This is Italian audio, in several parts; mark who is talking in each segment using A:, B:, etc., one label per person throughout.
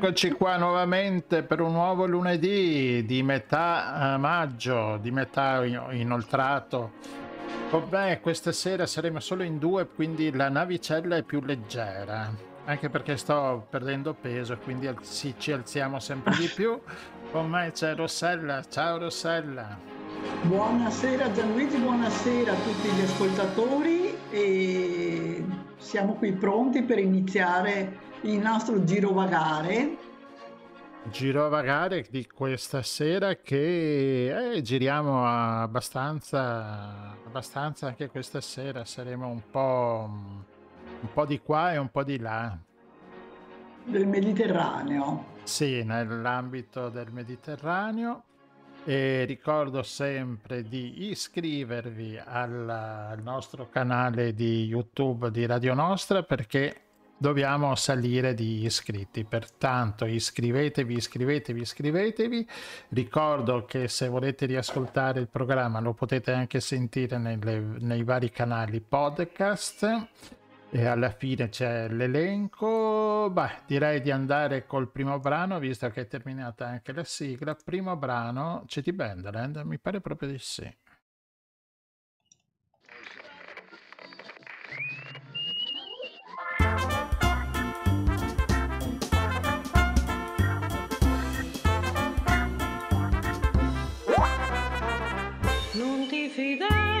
A: Eccoci qua nuovamente per un nuovo lunedì di metà eh, maggio, di metà inoltrato. Me questa sera saremo solo in due, quindi la navicella è più leggera, anche perché sto perdendo peso, quindi ci alziamo sempre di più. Con me c'è Rossella, ciao Rossella.
B: Buonasera Gianluigi, buonasera a tutti gli ascoltatori e siamo qui pronti per iniziare il nostro girovagare.
A: Girovagare di questa sera che eh, giriamo abbastanza, abbastanza anche questa sera, saremo un po', un po' di qua e un po' di là.
B: Del Mediterraneo.
A: Sì, nell'ambito del Mediterraneo. E ricordo sempre di iscrivervi al, al nostro canale di YouTube di Radio Nostra perché dobbiamo salire di iscritti. Pertanto iscrivetevi, iscrivetevi, iscrivetevi. Ricordo che se volete riascoltare il programma lo potete anche sentire nelle, nei vari canali podcast. E alla fine c'è l'elenco. Beh, direi di andare col primo brano, visto che è terminata anche la sigla. Primo brano, c'è di Benderland? Mi pare proprio di sì. see that.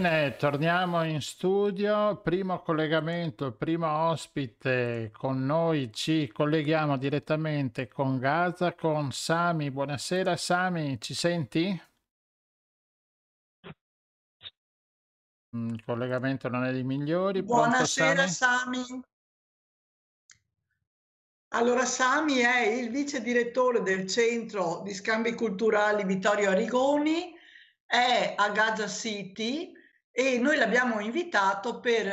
A: Bene, torniamo in studio. Primo collegamento, primo ospite con noi. Ci colleghiamo direttamente con Gaza, con Sami. Buonasera Sami, ci senti?
C: Mm, il collegamento non è dei migliori.
B: Buonasera Sami? Sami. Allora Sami è il vice direttore del centro di scambi culturali Vittorio Arrigoni, è a Gaza City e noi l'abbiamo invitato per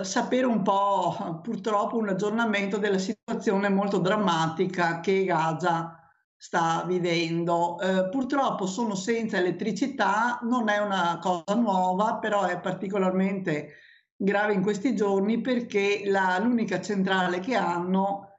B: uh, sapere un po', purtroppo, un aggiornamento della situazione molto drammatica che Gaza sta vivendo. Eh, purtroppo sono senza elettricità, non è una cosa nuova, però è particolarmente grave in questi giorni perché la, l'unica centrale che hanno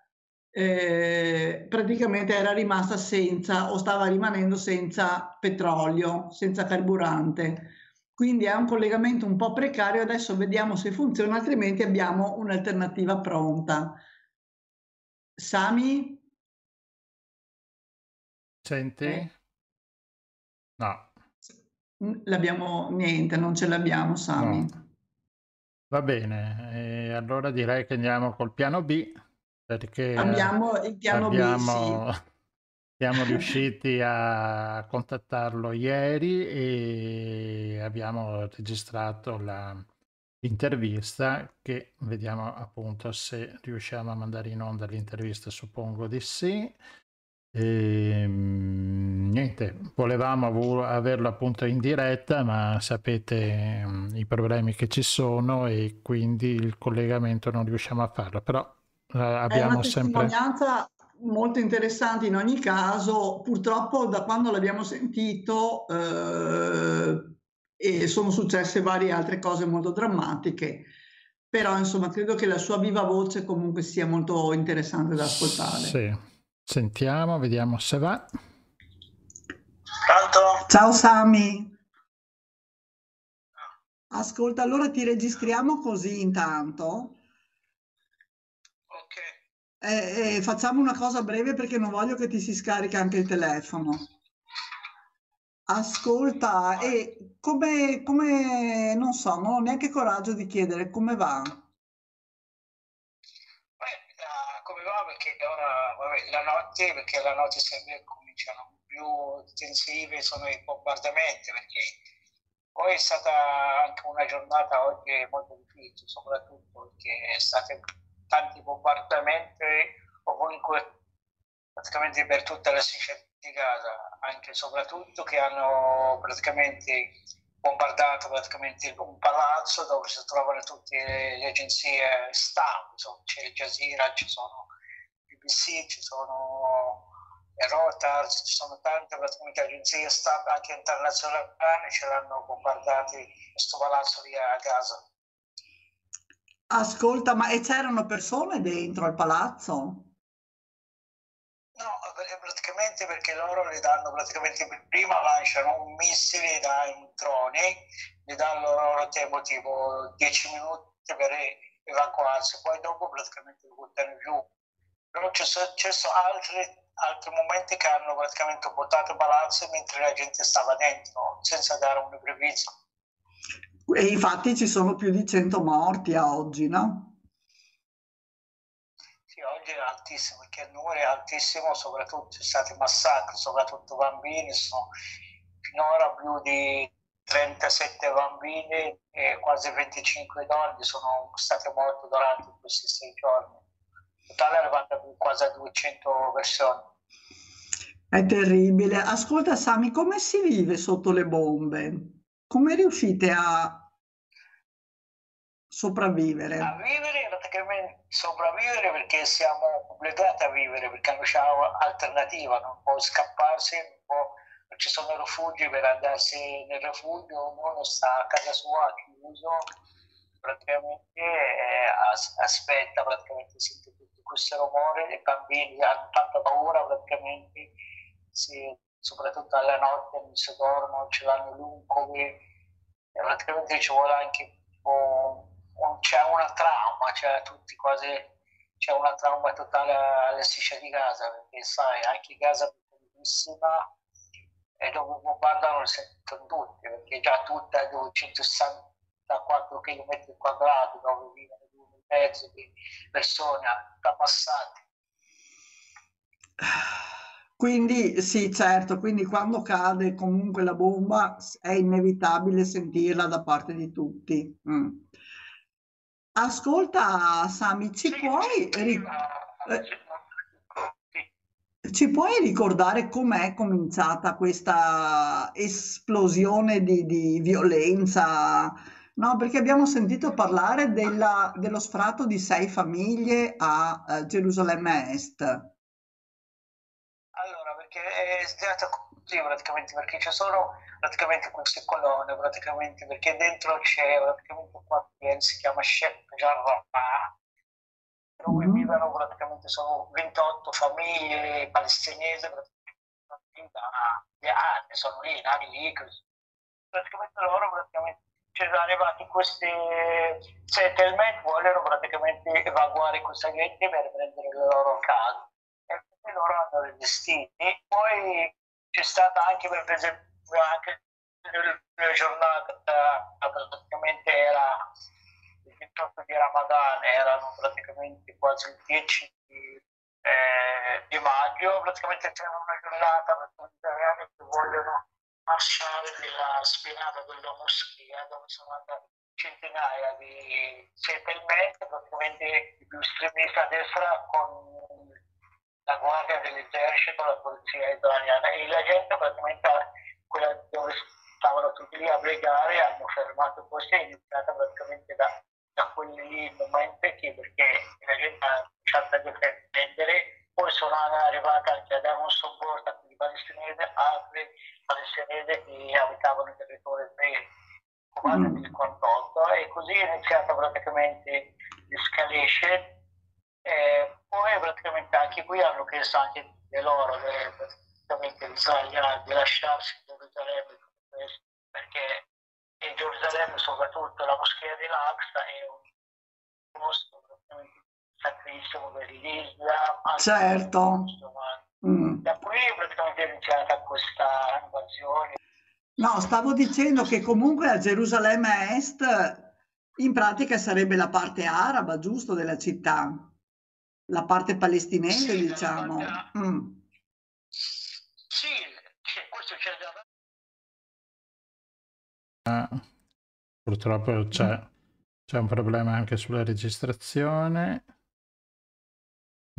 B: eh, praticamente era rimasta senza o stava rimanendo senza petrolio, senza carburante. Quindi è un collegamento un po' precario, adesso vediamo se funziona, altrimenti abbiamo un'alternativa pronta. Sami?
C: Senti? Eh. No.
B: L'abbiamo niente, non ce l'abbiamo, Sami. No.
C: Va bene, e allora direi che andiamo col piano B perché
B: abbiamo il piano abbiamo, B. Sì.
C: Siamo riusciti a contattarlo ieri e abbiamo registrato la, l'intervista che vediamo appunto se riusciamo a mandare in onda l'intervista, suppongo di sì. E, ehm, niente, volevamo averlo appunto in diretta, ma sapete um, i problemi che ci sono e quindi il collegamento non riusciamo a farlo, però uh, abbiamo sempre
B: molto interessante in ogni caso. Purtroppo da quando l'abbiamo sentito eh, e sono successe varie altre cose molto drammatiche, però insomma credo che la sua viva voce comunque sia molto interessante da ascoltare.
C: Sì. Sentiamo, vediamo se va.
B: Pronto? Ciao Sami. Ascolta, allora ti registriamo così intanto.
D: Ok.
B: E, e facciamo una cosa breve perché non voglio che ti si scarica anche il telefono. Ascolta, e come, come, non so, non ho neanche coraggio di chiedere come va.
D: perché ora vabbè, la notte, perché la notte sempre cominciano più intensive sono i bombardamenti, perché poi è stata anche una giornata oggi molto difficile, soprattutto perché è stato tanti bombardamenti ovunque, praticamente per tutta la striscia di Gaza, anche e soprattutto che hanno praticamente bombardato praticamente un palazzo dove si trovano tutte le agenzie stampa, c'è il Jazeera, ci sono BBC, ci sono Reuters, ci sono tante agenzie stampa anche internazionali ce l'hanno bombardati questo palazzo lì a Gaza.
B: Ascolta, ma e c'erano persone dentro al palazzo?
D: No, praticamente perché loro le danno praticamente prima lanciano un missile dai droni, gli danno loro tempo tipo 10 minuti per evacuarsi, poi dopo praticamente lo buttano giù però ci sono altri, altri momenti che hanno praticamente buttato palazzi mentre la gente stava dentro, senza dare un previso.
B: E infatti ci sono più di 100 morti a oggi, no?
D: Sì, oggi è altissimo, perché il numero è altissimo, soprattutto ci sono stati massacri, soprattutto bambini, sono finora più di 37 bambini e quasi 25 donne sono state morte durante questi sei giorni totale è arrivata quasi a 200 persone.
B: È terribile. Ascolta Sami, come si vive sotto le bombe? Come riuscite a sopravvivere?
D: A vivere, praticamente sopravvivere perché siamo obbligati a vivere, perché non c'è alternativa, non può scapparsi, non, può, non ci sono rifugi per andarsi nel rifugio, ognuno sta a casa sua chiuso, praticamente eh, aspetta, praticamente sente questo rumore, i bambini hanno tanta paura praticamente, si, soprattutto alla notte non si dormono, ce l'hanno lungovi, e praticamente ci vuole anche un, un, c'è una trauma, cioè tutti quasi c'è una trauma totale alla striscia di Gaza, perché sai, anche Gaza è piccolissima e dove bombardano sentono tutti, perché già tutta è 264 km quadrati dove vivono mezzo di persone ammassate.
B: Quindi sì, certo, quindi quando cade comunque la bomba è inevitabile sentirla da parte di tutti. Mm. Ascolta, Sami, ci puoi, ri- eh, ci puoi ricordare com'è cominciata questa esplosione di, di violenza? No, perché abbiamo sentito parlare della- dello sfratto di sei famiglie a eh, Gerusalemme Est.
D: Allora, perché è stata così praticamente, perché ci sono praticamente queste colonne, praticamente, perché dentro c'è praticamente un quartiere, si chiama Sheikh Jarrah, dove
B: Mhm.
D: vivono praticamente sono 28 famiglie palestinesi praticamente da anni, sono lì, nati lì, così. praticamente loro praticamente ci sono arrivati questi settlement, vogliono praticamente evacuare questa gente per prendere le loro case e quindi loro hanno resistito. Poi c'è stata anche per esempio anche la giornata praticamente era il 28 di Ramadan, erano praticamente quasi il 10 di, eh, di maggio, praticamente c'era una giornata praticamente che vogliono marciare nella spianata della moschea dove sono andati centinaia di settlement, praticamente più estremisti a destra con la guardia dell'esercito, la polizia italiana. E la gente praticamente quella dove stavano tutti lì a pregare hanno fermato così è iniziata praticamente da, da quelli lì il momento che perché la gente ha cominciato a difendere poi sono arrivati anche a dare un supporto a quelli palestinesi altri palestinesi che abitavano in territorio comando
B: Mm.
D: del 48 e così è iniziata praticamente l'escalation e poi praticamente anche qui hanno chiesto anche di loro praticamente gli israeliani di lasciarsi Gerusalemme perché in Gerusalemme soprattutto la moschea di Al-Aqsa è un posto praticamente sacrissimo per l'Islam
B: Certo. Mm.
D: da qui praticamente è iniziata questa invasione
B: No, stavo dicendo che comunque a Gerusalemme Est in pratica sarebbe la parte araba, giusto, della città, la parte palestinese,
D: Sì,
B: diciamo.
D: la
B: Mm.
D: sì questo c'è da
C: Ah, purtroppo c'è, c'è un problema anche sulla registrazione.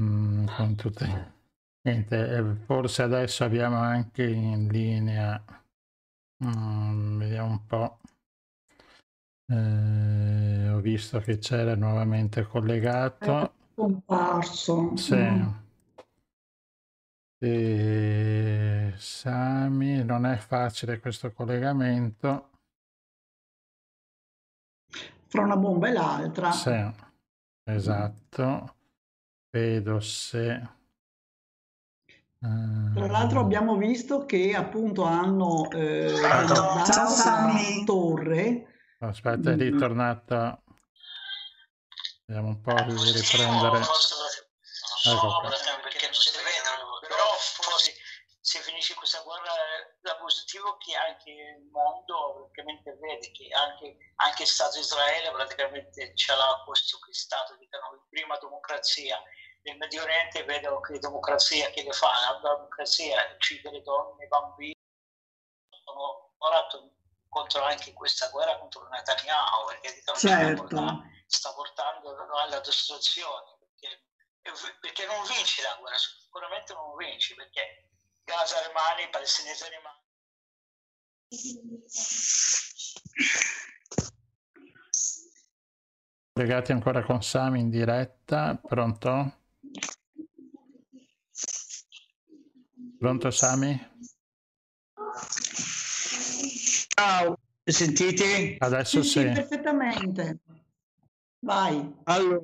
C: Mm, con tutte... Niente, eh, forse adesso abbiamo anche in linea. Mm, vediamo un po'. Eh, ho visto che c'era nuovamente collegato.
B: Comparso.
C: Sì.
B: Mm.
C: E Sami, non è facile questo collegamento.
B: Fra una bomba e l'altra.
C: Sì, esatto. Vedo se...
B: Tra l'altro
C: eh,
B: abbiamo visto che appunto hanno eh,
C: Ciao,
E: Ciao,
B: la
E: Sami.
B: torre.
C: Aspetta, è
B: Mm.
C: ritornata. Vediamo un po' di riprendere.
D: Non
C: Ecco
D: so
C: qua.
D: perché non si vedono, però forse se finisce questa guerra la positivo che anche il mondo praticamente vede che anche, anche il Stato Israele praticamente ce l'ha questo che Stato, diciamo, prima democrazia. Nel Medio Oriente vedo che democrazia che le fa, la democrazia uccidere donne, bambini, sono ora contro anche questa guerra contro Netanyahu, perché diciamo,
B: Certo.
D: Sta portando alla distruzione perché, perché non vinci la guerra, sicuramente non vinci perché Gaza rimane, i palestinesi rimangono.
C: Collegati ancora con Sami in diretta. Pronto? Pronto Sami?
E: Ciao, mi sentite?
C: Adesso
B: Sì, sì,
C: sì.
B: perfettamente. Vai.
E: Allora,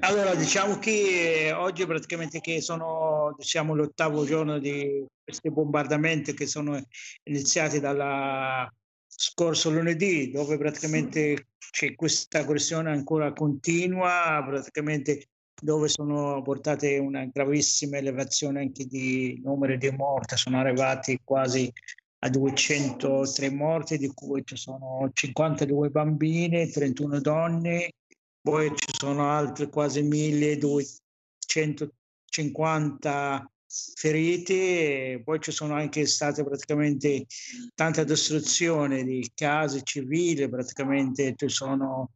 E: allora, diciamo che oggi praticamente che sono diciamo, l'ottavo giorno di questi bombardamenti che sono iniziati dalla scorso lunedì, dove praticamente c'è questa aggressione ancora continua, praticamente dove sono portate una gravissima elevazione anche di numeri di morti, sono arrivati quasi a 203 morti, di cui ci sono 52 bambine, 31 donne, poi ci sono altri quasi 1250
D: feriti, poi ci sono anche state praticamente tanta distruzione di case civili, praticamente ci sono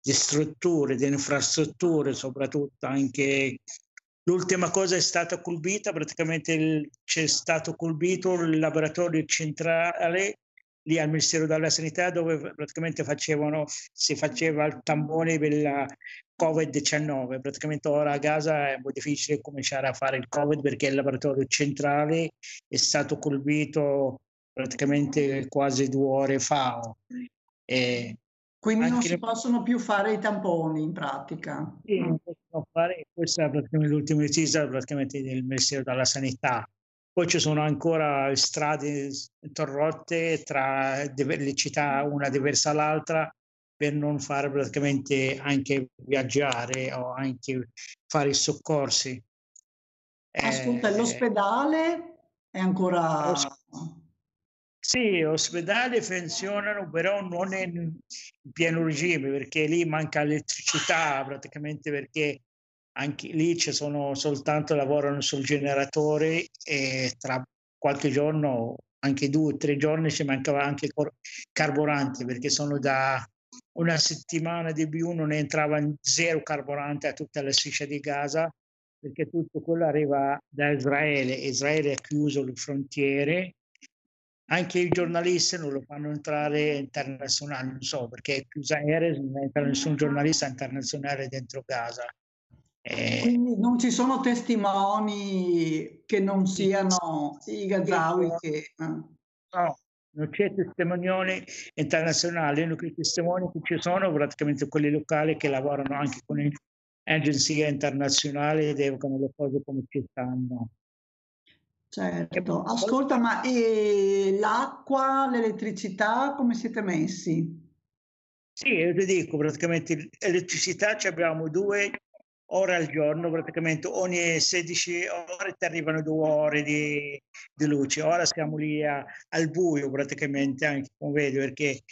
D: di strutture, di infrastrutture, soprattutto anche l'ultima cosa è stata colpita, praticamente c'è stato colpito il laboratorio centrale lì al Ministero della Sanità dove praticamente facevano, si faceva il tampone per la Covid-19. Praticamente ora a Gaza è po' difficile cominciare a fare il Covid perché il laboratorio centrale è stato colpito praticamente quasi due ore fa.
B: E Quindi non si le... possono più fare i tamponi in pratica?
D: Sì, non possono fare, questa è praticamente l'ultima notizia praticamente del Ministero della Sanità. Poi ci sono ancora strade interrotte tra le città una diversa dall'altra per non fare praticamente anche viaggiare o anche fare i soccorsi.
B: Ascolta, eh, l'ospedale è ancora...
D: Sì, l'ospedale funzionano, però non in pieno regime perché lì manca elettricità praticamente perché anche lì ci sono soltanto lavorano sul generatore e tra qualche giorno, anche due o tre giorni, ci mancava anche carburante perché sono da una settimana di più non entrava zero carburante a tutta la striscia di Gaza perché tutto quello arriva da Israele. Israele ha chiuso le frontiere, anche i giornalisti non lo fanno entrare internazionale, non so perché è chiusa Erez, non entra nessun giornalista internazionale dentro Gaza.
B: Eh, Quindi non ci sono testimoni che non siano i Gazawi che... Eh.
D: No, non c'è testimonione internazionale, l'unico testimoni che ci sono praticamente quelli locali che lavorano anche con agenzie internazionali ed evocano le cose come ci stanno.
B: Certo, ascolta, ma e l'acqua, l'elettricità, come siete messi?
D: Sì, io ti dico, praticamente elettricità abbiamo due ore al giorno, praticamente ogni 16 ore ti arrivano due ore di, di luce. Ora siamo lì a, al buio praticamente, anche come vedi, perché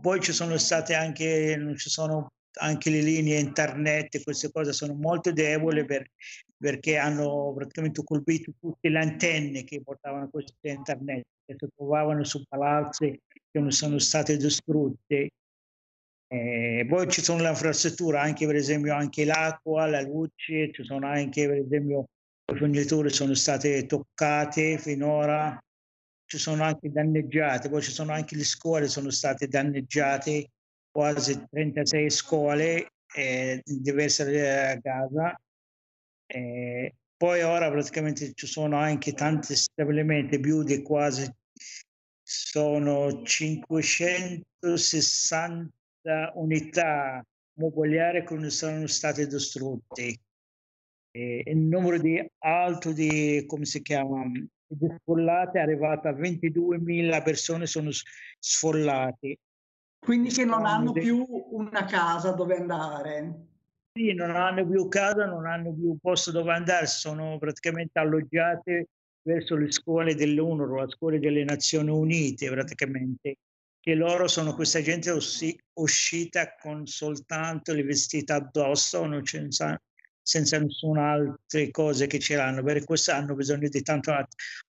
D: poi ci sono state anche, non ci sono anche le linee internet, queste cose sono molto deboli per, perché hanno praticamente colpito tutte le antenne che portavano questo internet, che trovavano su palazzi che non sono state distrutte eh, poi ci sono le infrastrutture, anche per esempio anche l'acqua, la luce, ci sono anche per esempio le fognature sono state toccate finora, ci sono anche danneggiate, poi ci sono anche le scuole sono state danneggiate, quasi 36 scuole eh, diverse a Gaza. Eh, poi ora praticamente ci sono anche tanti stabilimenti, più di quasi sono 560 unità mobiliari che sono state distrutte. E il numero di alto di, come si chiama, di sfollate è arrivato a 22.000 persone sono sfollate.
B: Quindi che non hanno più una casa dove andare.
D: Non hanno più casa, non hanno più posto dove andare, sono praticamente alloggiate verso le scuole dell'UNRWA, le scuole delle Nazioni Unite praticamente che loro sono questa gente usci- uscita con soltanto le vestite addosso, senza, senza nessuna altre cose che ce l'hanno. Per questo hanno bisogno di tanto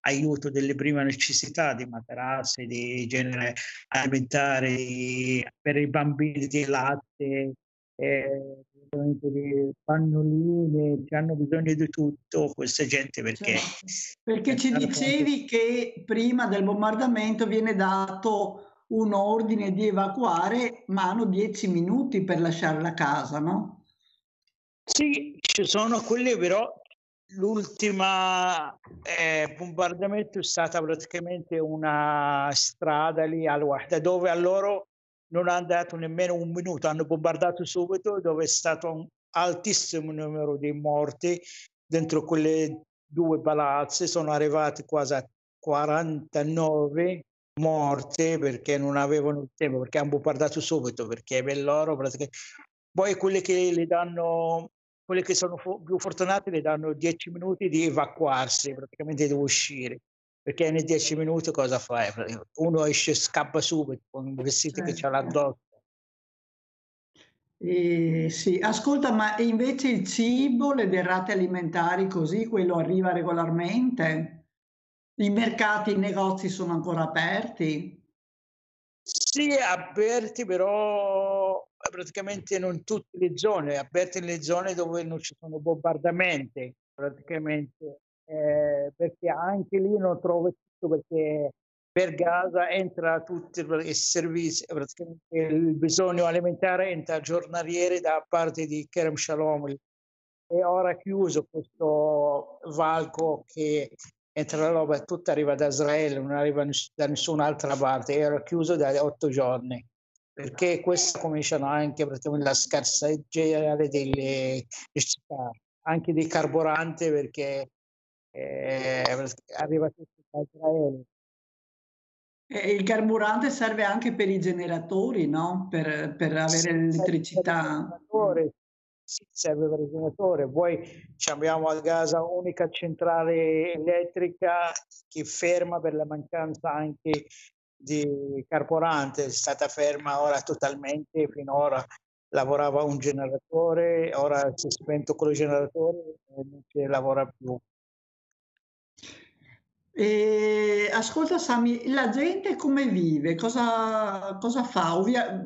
D: aiuto delle prime necessità, di materassi, di genere alimentare, per i bambini di latte, eh, di pannoline, hanno bisogno di tutto questa gente perché...
B: Certo. Perché ci dicevi che prima del bombardamento viene dato un ordine di evacuare, ma hanno dieci minuti per lasciare la casa, no?
D: Sì, ci sono quelli però l'ultima eh, bombardamento è stata praticamente una strada lì al Wahda dove a loro non hanno dato nemmeno un minuto, hanno bombardato subito dove è stato un altissimo numero di morti dentro quelle due palazzi, sono arrivati quasi a 49 morte perché non avevano il tempo, perché hanno bombardato subito, perché per loro praticamente... Poi quelle che le danno, quelle che sono più fortunate le danno 10 minuti di evacuarsi, praticamente di uscire. Perché nei 10 minuti cosa fai? Uno esce, scappa subito con i vestiti certo. che c'ha l'addosso.
B: Eh, sì, ascolta, ma invece il cibo, le derrate alimentari, così, quello arriva regolarmente? I mercati, i negozi sono ancora aperti?
D: Sì, aperti, però praticamente non tutte le zone, aperti nelle zone dove non ci sono bombardamenti, praticamente, eh, perché anche lì non trovo tutto perché per Gaza entra tutto il servizio, praticamente il bisogno alimentare entra giornaliere da parte di Kerem Shalom. E ora chiuso questo valco che entra la roba tutta arriva da Israele, non arriva da nessun'altra parte, era chiuso da otto giorni. Perché questo cominciano anche praticamente la scarseggiare delle anche di carburante perché eh, arriva tutto da Israele
B: e il carburante serve anche per i generatori, no? Per, per avere sì, l'elettricità.
D: Sì, serve per il generatore. Poi abbiamo a Gaza unica centrale elettrica che ferma per la mancanza anche di carburante. È stata ferma ora totalmente, finora lavorava un generatore, ora si è spento con il generatore e non si lavora più.
B: E, ascolta Sami, la gente come vive? Cosa, cosa fa? Ovvia,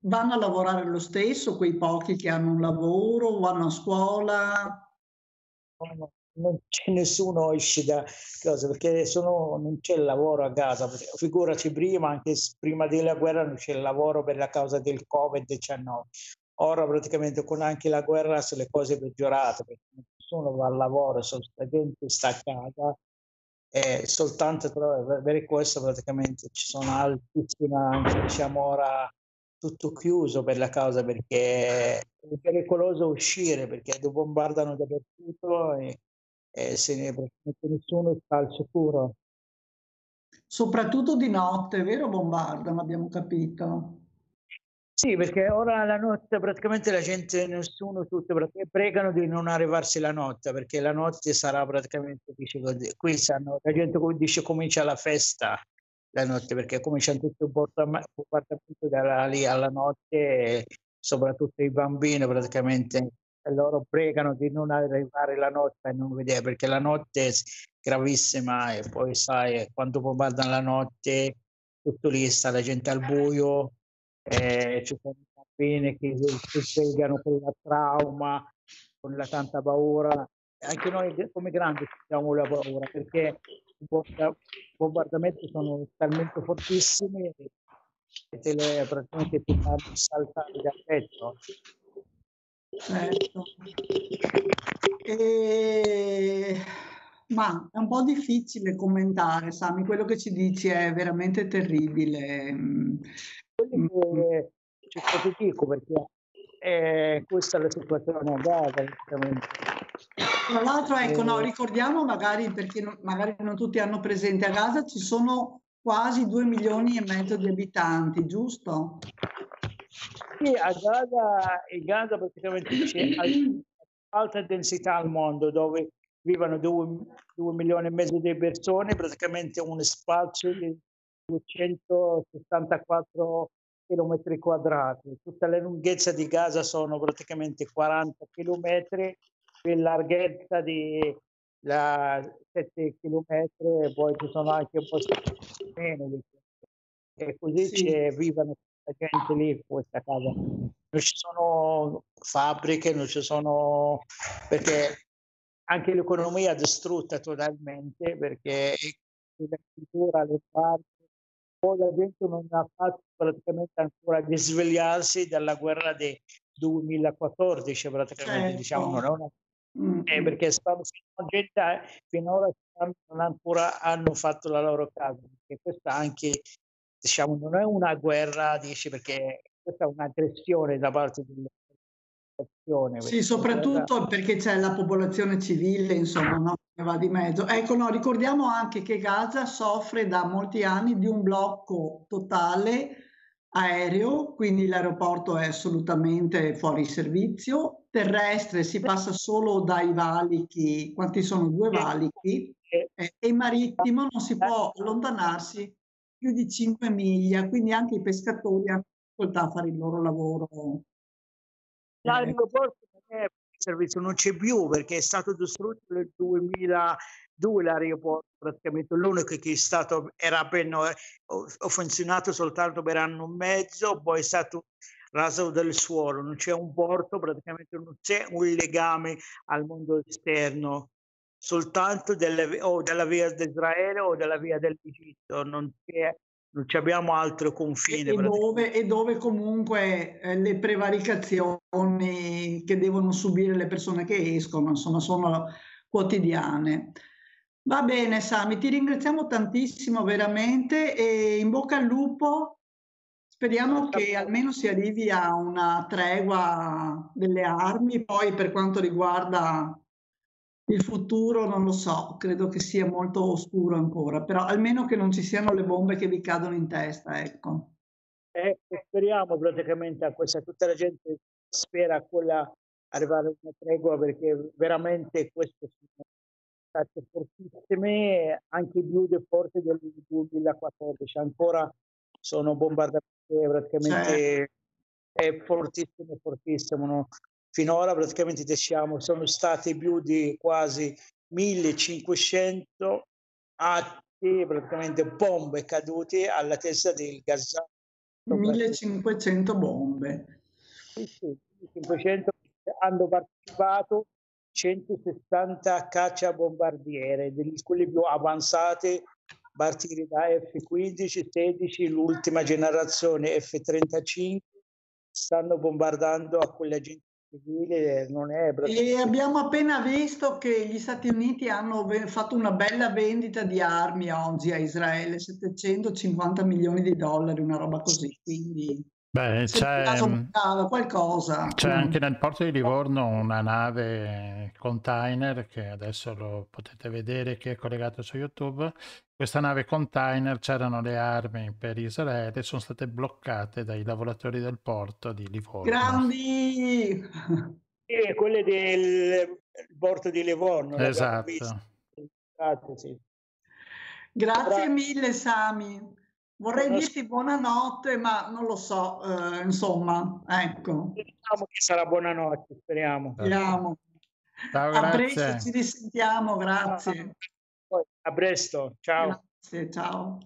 B: vanno a lavorare lo stesso, quei pochi che hanno un lavoro, vanno a scuola?
D: non c'è nessuno esce da cosa perché sono, non c'è lavoro a Gaza. Figuraci prima, anche prima della guerra, non c'è lavoro per la causa del Covid-19. Ora praticamente con anche la guerra sono le cose peggiorate perché nessuno va al lavoro, la gente sta a casa e soltanto per questo praticamente ci sono altissima, diciamo ora tutto chiuso per la causa perché è pericoloso uscire perché bombardano dappertutto e, e se ne nessuno sta al sicuro.
B: Soprattutto di notte, vero? Bombardano, abbiamo capito.
D: Sì, perché ora la notte praticamente la gente, nessuno, tutti pregano di non arrivarsi la notte, perché la notte sarà praticamente, dice così, qui sanno, la gente dice comincia la festa la notte, perché cominciano tutti i bombardamenti dalla lì alla notte, soprattutto i bambini praticamente, loro pregano di non arrivare la notte e non vedere, perché la notte è gravissima e poi sai, quando bombardano la notte, tutto lì sta la gente al buio, eh, ci sono bambini che si svegliano con la trauma, con la tanta paura. Anche noi come grandi abbiamo la paura perché i bombardamenti sono talmente fortissimi che te le praticamente ti fanno saltare dal tetto.
B: Certo. E... Ma è un po' difficile commentare, Sami, quello che ci dici è veramente terribile
D: quelli che cioè, ti dico perché eh, questa è la situazione a Gaza.
B: Tra l'altro, ecco, no, eh. ricordiamo magari perché non, magari non tutti hanno presente a Gaza ci sono quasi due milioni e mezzo di abitanti, giusto?
D: Sì, a Gaza, in Gaza praticamente c'è alta densità al mondo dove vivono due, due milioni e mezzo di persone, praticamente un spazio di 264 km quadrati. Tutta la lunghezza di Gaza sono praticamente 40 km e larghezza di la 7 km e poi ci sono anche un po' meno di e così sì. vivono la gente lì in questa casa. Non ci sono fabbriche, non ci sono perché anche l'economia è distrutta totalmente perché l'agricoltura, le parti poi la gente non ha fatto praticamente ancora di svegliarsi dalla guerra del 2014 praticamente certo. diciamo non è una mm. eh, perché stanno gente finora non ancora hanno fatto la loro casa perché questa anche diciamo non è una guerra dici perché questa è un'aggressione da parte della
B: sì, soprattutto perché c'è la popolazione civile, insomma, no? Va di mezzo. Ecco, no, ricordiamo anche che Gaza soffre da molti anni di un blocco totale aereo, quindi l'aeroporto è assolutamente fuori servizio, terrestre si passa solo dai valichi, quanti sono? Due valichi, eh, e marittimo non si può allontanarsi più di 5 miglia, quindi anche i pescatori hanno difficoltà a fare il loro lavoro.
D: L'aeroporto non è servizio, non c'è più perché è stato distrutto nel 2002 l'aeroporto, praticamente. L'unico che è stato, era appena, ho funzionato soltanto per anno e mezzo, poi è stato raso del suolo, non c'è un porto, praticamente non c'è un legame al mondo esterno, soltanto delle, o della via d'Israele o della via dell'Egitto, non c'è non abbiamo altro confine.
B: E dove, e dove comunque eh, le prevaricazioni che devono subire le persone che escono, insomma, sono quotidiane. Va bene, Sami, ti ringraziamo tantissimo veramente e in bocca al lupo. Speriamo che almeno si arrivi a una tregua delle armi, poi per quanto riguarda il futuro non lo so, credo che sia molto oscuro ancora, però almeno che non ci siano le bombe che vi cadono in testa, ecco.
D: Eh, speriamo praticamente a questa, tutta la gente spera a quella arrivare a una tregua perché veramente queste sono state fortissime, anche più di forti del 2014, ancora sono bombardamenti praticamente, cioè. è fortissimo, fortissimo. No? Finora praticamente diciamo, sono stati più di quasi 1500 atti, praticamente bombe cadute alla testa del Gaza.
B: 1500 bombe.
D: Sì, sì, 1500 hanno partecipato 160 cacciabombardiere, degli quelli più avanzati partire da F-15, 16, l'ultima generazione F-35, stanno bombardando a quella gente civile non è...
B: E abbiamo appena visto che gli Stati Uniti hanno fatto una bella vendita di armi oggi a Israele, 750 milioni di dollari, una roba così, quindi...
C: Beh, c'è,
B: qualcosa.
C: c'è anche nel porto di Livorno una nave container che adesso lo potete vedere che è collegato su YouTube. Questa nave container c'erano le armi per Israele, sono state bloccate dai lavoratori del porto di Livorno.
B: Grandi!
D: Sì, quelle del porto di Livorno.
C: Esatto.
D: Grazie, sì.
B: Grazie mille Sami. Vorrei Buona dirti buonanotte, ma non lo so, eh, insomma, ecco.
D: Speriamo che sarà buonanotte, speriamo.
B: Speriamo.
C: Ciao,
B: a presto, ci risentiamo, grazie.
D: A presto, ciao.
B: Grazie, ciao.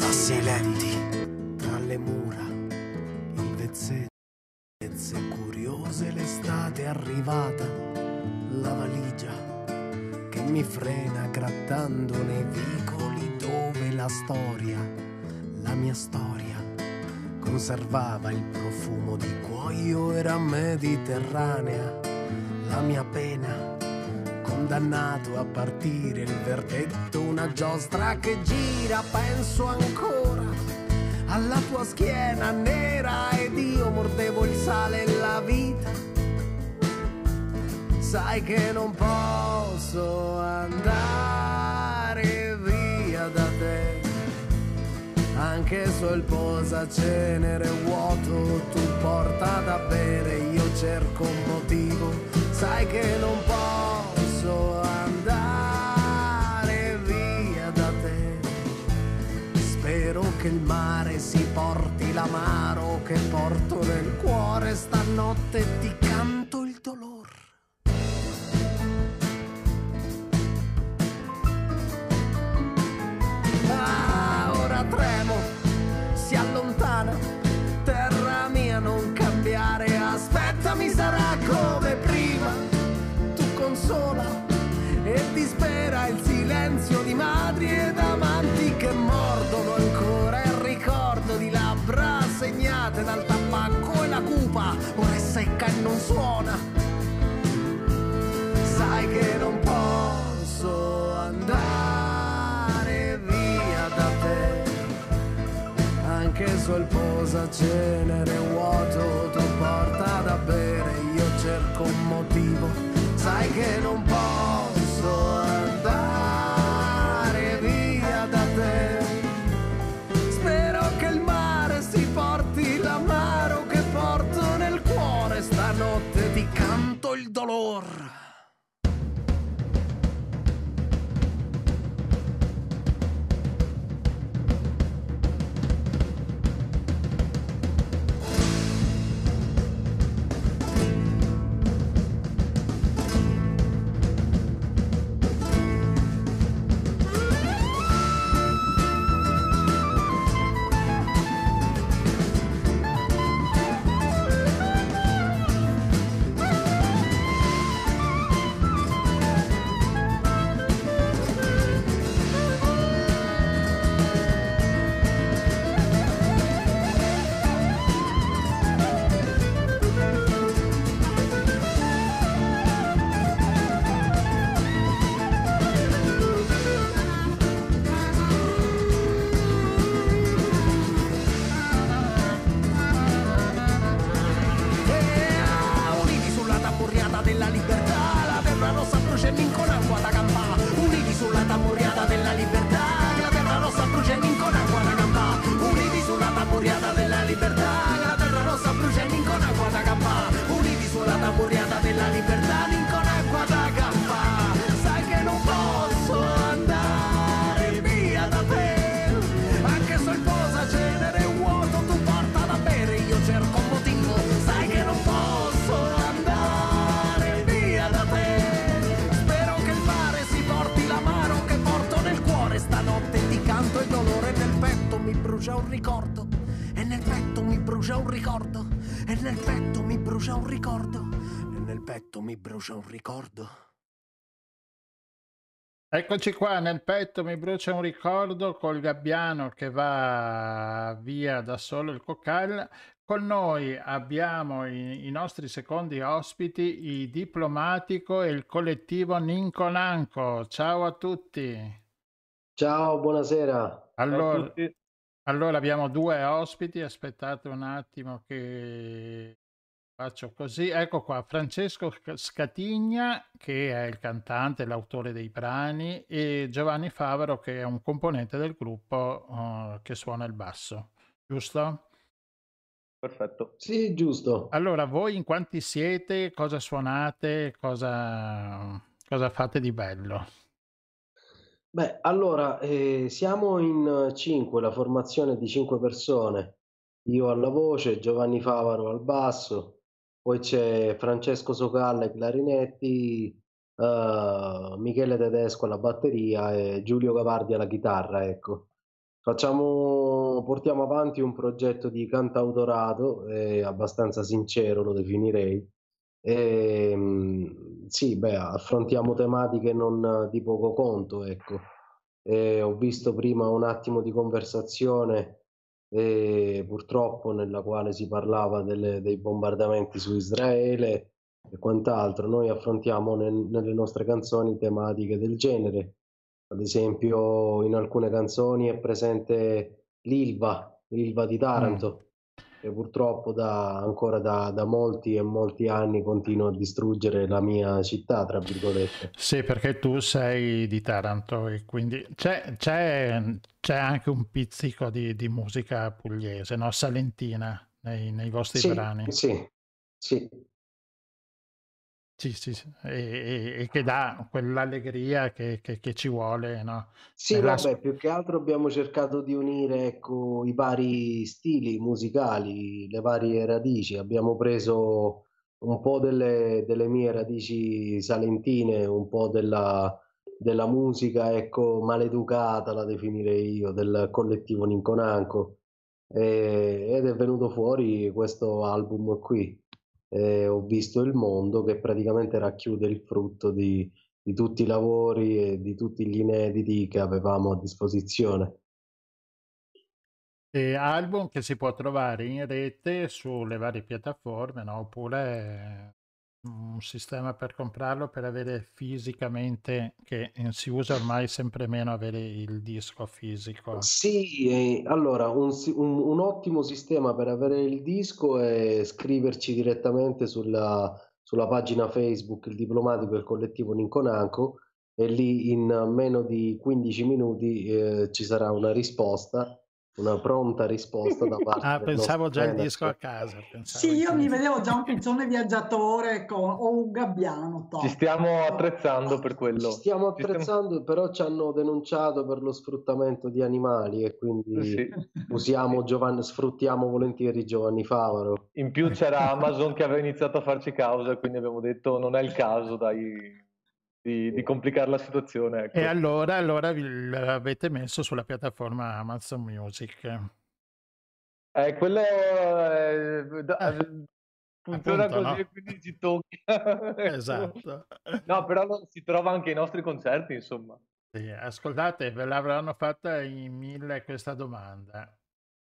F: Passi lenti tra le mura, il vezzetto, curiose l'estate è arrivata la valigia che mi frena grattando nei vicoli dove la storia, la mia storia, conservava il profumo di cuoio, era mediterranea, la mia pena, condannato a partire il verdetto, una giostra che gira, penso ancora alla tua schiena nera ed io mordevo il sale e la vita sai che non posso andare via da te. Anche sul posacenere vuoto tu porta da bere, io cerco un motivo, sai che non posso andare via da te. Spero che il mare si porti l'amaro che porto nel cuore stanotte ti canto il dolore. Madri ed amanti che mordono ancora il ricordo di labbra segnate dal tabacco e la cupa, ora è secca e non suona. Sai che non posso andare anche sul posacenere vuoto
C: Eccoci qua, nel petto mi brucia un ricordo col gabbiano che va via da solo il Cocal. Con noi abbiamo i, i nostri secondi ospiti, i Diplomatico e il collettivo Ninco Nanco. Ciao a tutti.
G: Ciao, buonasera.
C: Allora, allora abbiamo due ospiti, aspettate un attimo che Faccio così, ecco qua, Francesco Scatigna, che è il cantante, l'autore dei brani, e Giovanni Favaro, che è un componente del gruppo uh, che suona il basso, giusto?
G: Perfetto. Sì, giusto.
C: Allora, voi in quanti siete? Cosa suonate? Cosa, cosa fate di bello?
G: Beh, allora, eh, siamo in cinque, la formazione di cinque persone. Io alla voce, Giovanni Favaro al basso, poi c'è Francesco Socalla ai clarinetti, uh, Michele Tedesco alla batteria e Giulio Cavardi alla chitarra, ecco. Facciamo, portiamo avanti un progetto di cantautorato, eh, abbastanza sincero lo definirei. E, sì, beh, affrontiamo tematiche non di poco conto, ecco. E ho visto prima un attimo di conversazione e purtroppo nella quale si parlava delle, dei bombardamenti su Israele e quant'altro. Noi affrontiamo nel, nelle nostre canzoni tematiche del genere. Ad esempio, in alcune canzoni è presente l'Ilva, l'Ilva di Taranto, che purtroppo da, ancora da, da, molti e molti anni continua a distruggere la mia città, tra virgolette.
C: Sì, perché tu sei di Taranto e quindi c'è, c'è, c'è anche un pizzico di, di, musica pugliese, no? Salentina nei, nei vostri
G: sì,
C: brani.
G: Sì, sì.
C: Sì, sì, sì. E, e, che dà quell'allegria che, che, che ci vuole, no?
G: Sì, Nella... vabbè, più che altro abbiamo cercato di unire, ecco, i vari stili musicali, le varie radici. Abbiamo preso un po' delle, delle mie radici salentine, un po' della, della musica, ecco, maleducata, la definirei io, del collettivo Ninconanco. E, ed è venuto fuori questo album qui eh, ho visto il mondo che praticamente racchiude il frutto di, di tutti i lavori e di tutti gli inediti che avevamo a disposizione.
C: E album che si può trovare in rete sulle varie piattaforme, no? oppure un sistema per comprarlo per avere fisicamente, che si usa ormai sempre meno avere il disco fisico.
G: Sì, eh, allora un, un, un, ottimo sistema per avere il disco è scriverci direttamente sulla, sulla pagina Facebook Il Diplomatico e il collettivo Ninconanco e lì in meno di 15 minuti eh, ci sarà una risposta una pronta risposta da parte
C: Ah, pensavo già il disco a casa.
B: Sì, io mi vedevo già un pizzone viaggiatore con, o un gabbiano.
H: Top. Ci stiamo attrezzando per quello.
G: Ci stiamo attrezzando, ci stiamo... però ci hanno denunciato per lo sfruttamento di animali e quindi sì. usiamo Giovanni, sfruttiamo volentieri Giovanni Favaro.
H: In più c'era Amazon che aveva iniziato a farci causa, quindi abbiamo detto non è il caso, dai di, di, complicare la situazione. Ecco.
C: E allora, allora l'avete messo sulla piattaforma Amazon Music.
H: Eh, quello eh, eh, funziona appunto, così no? quindi ci tocca.
C: esatto.
H: No, però si trova anche ai nostri concerti, insomma.
C: Sì, ascoltate, ve l'avranno fatta in mille questa domanda.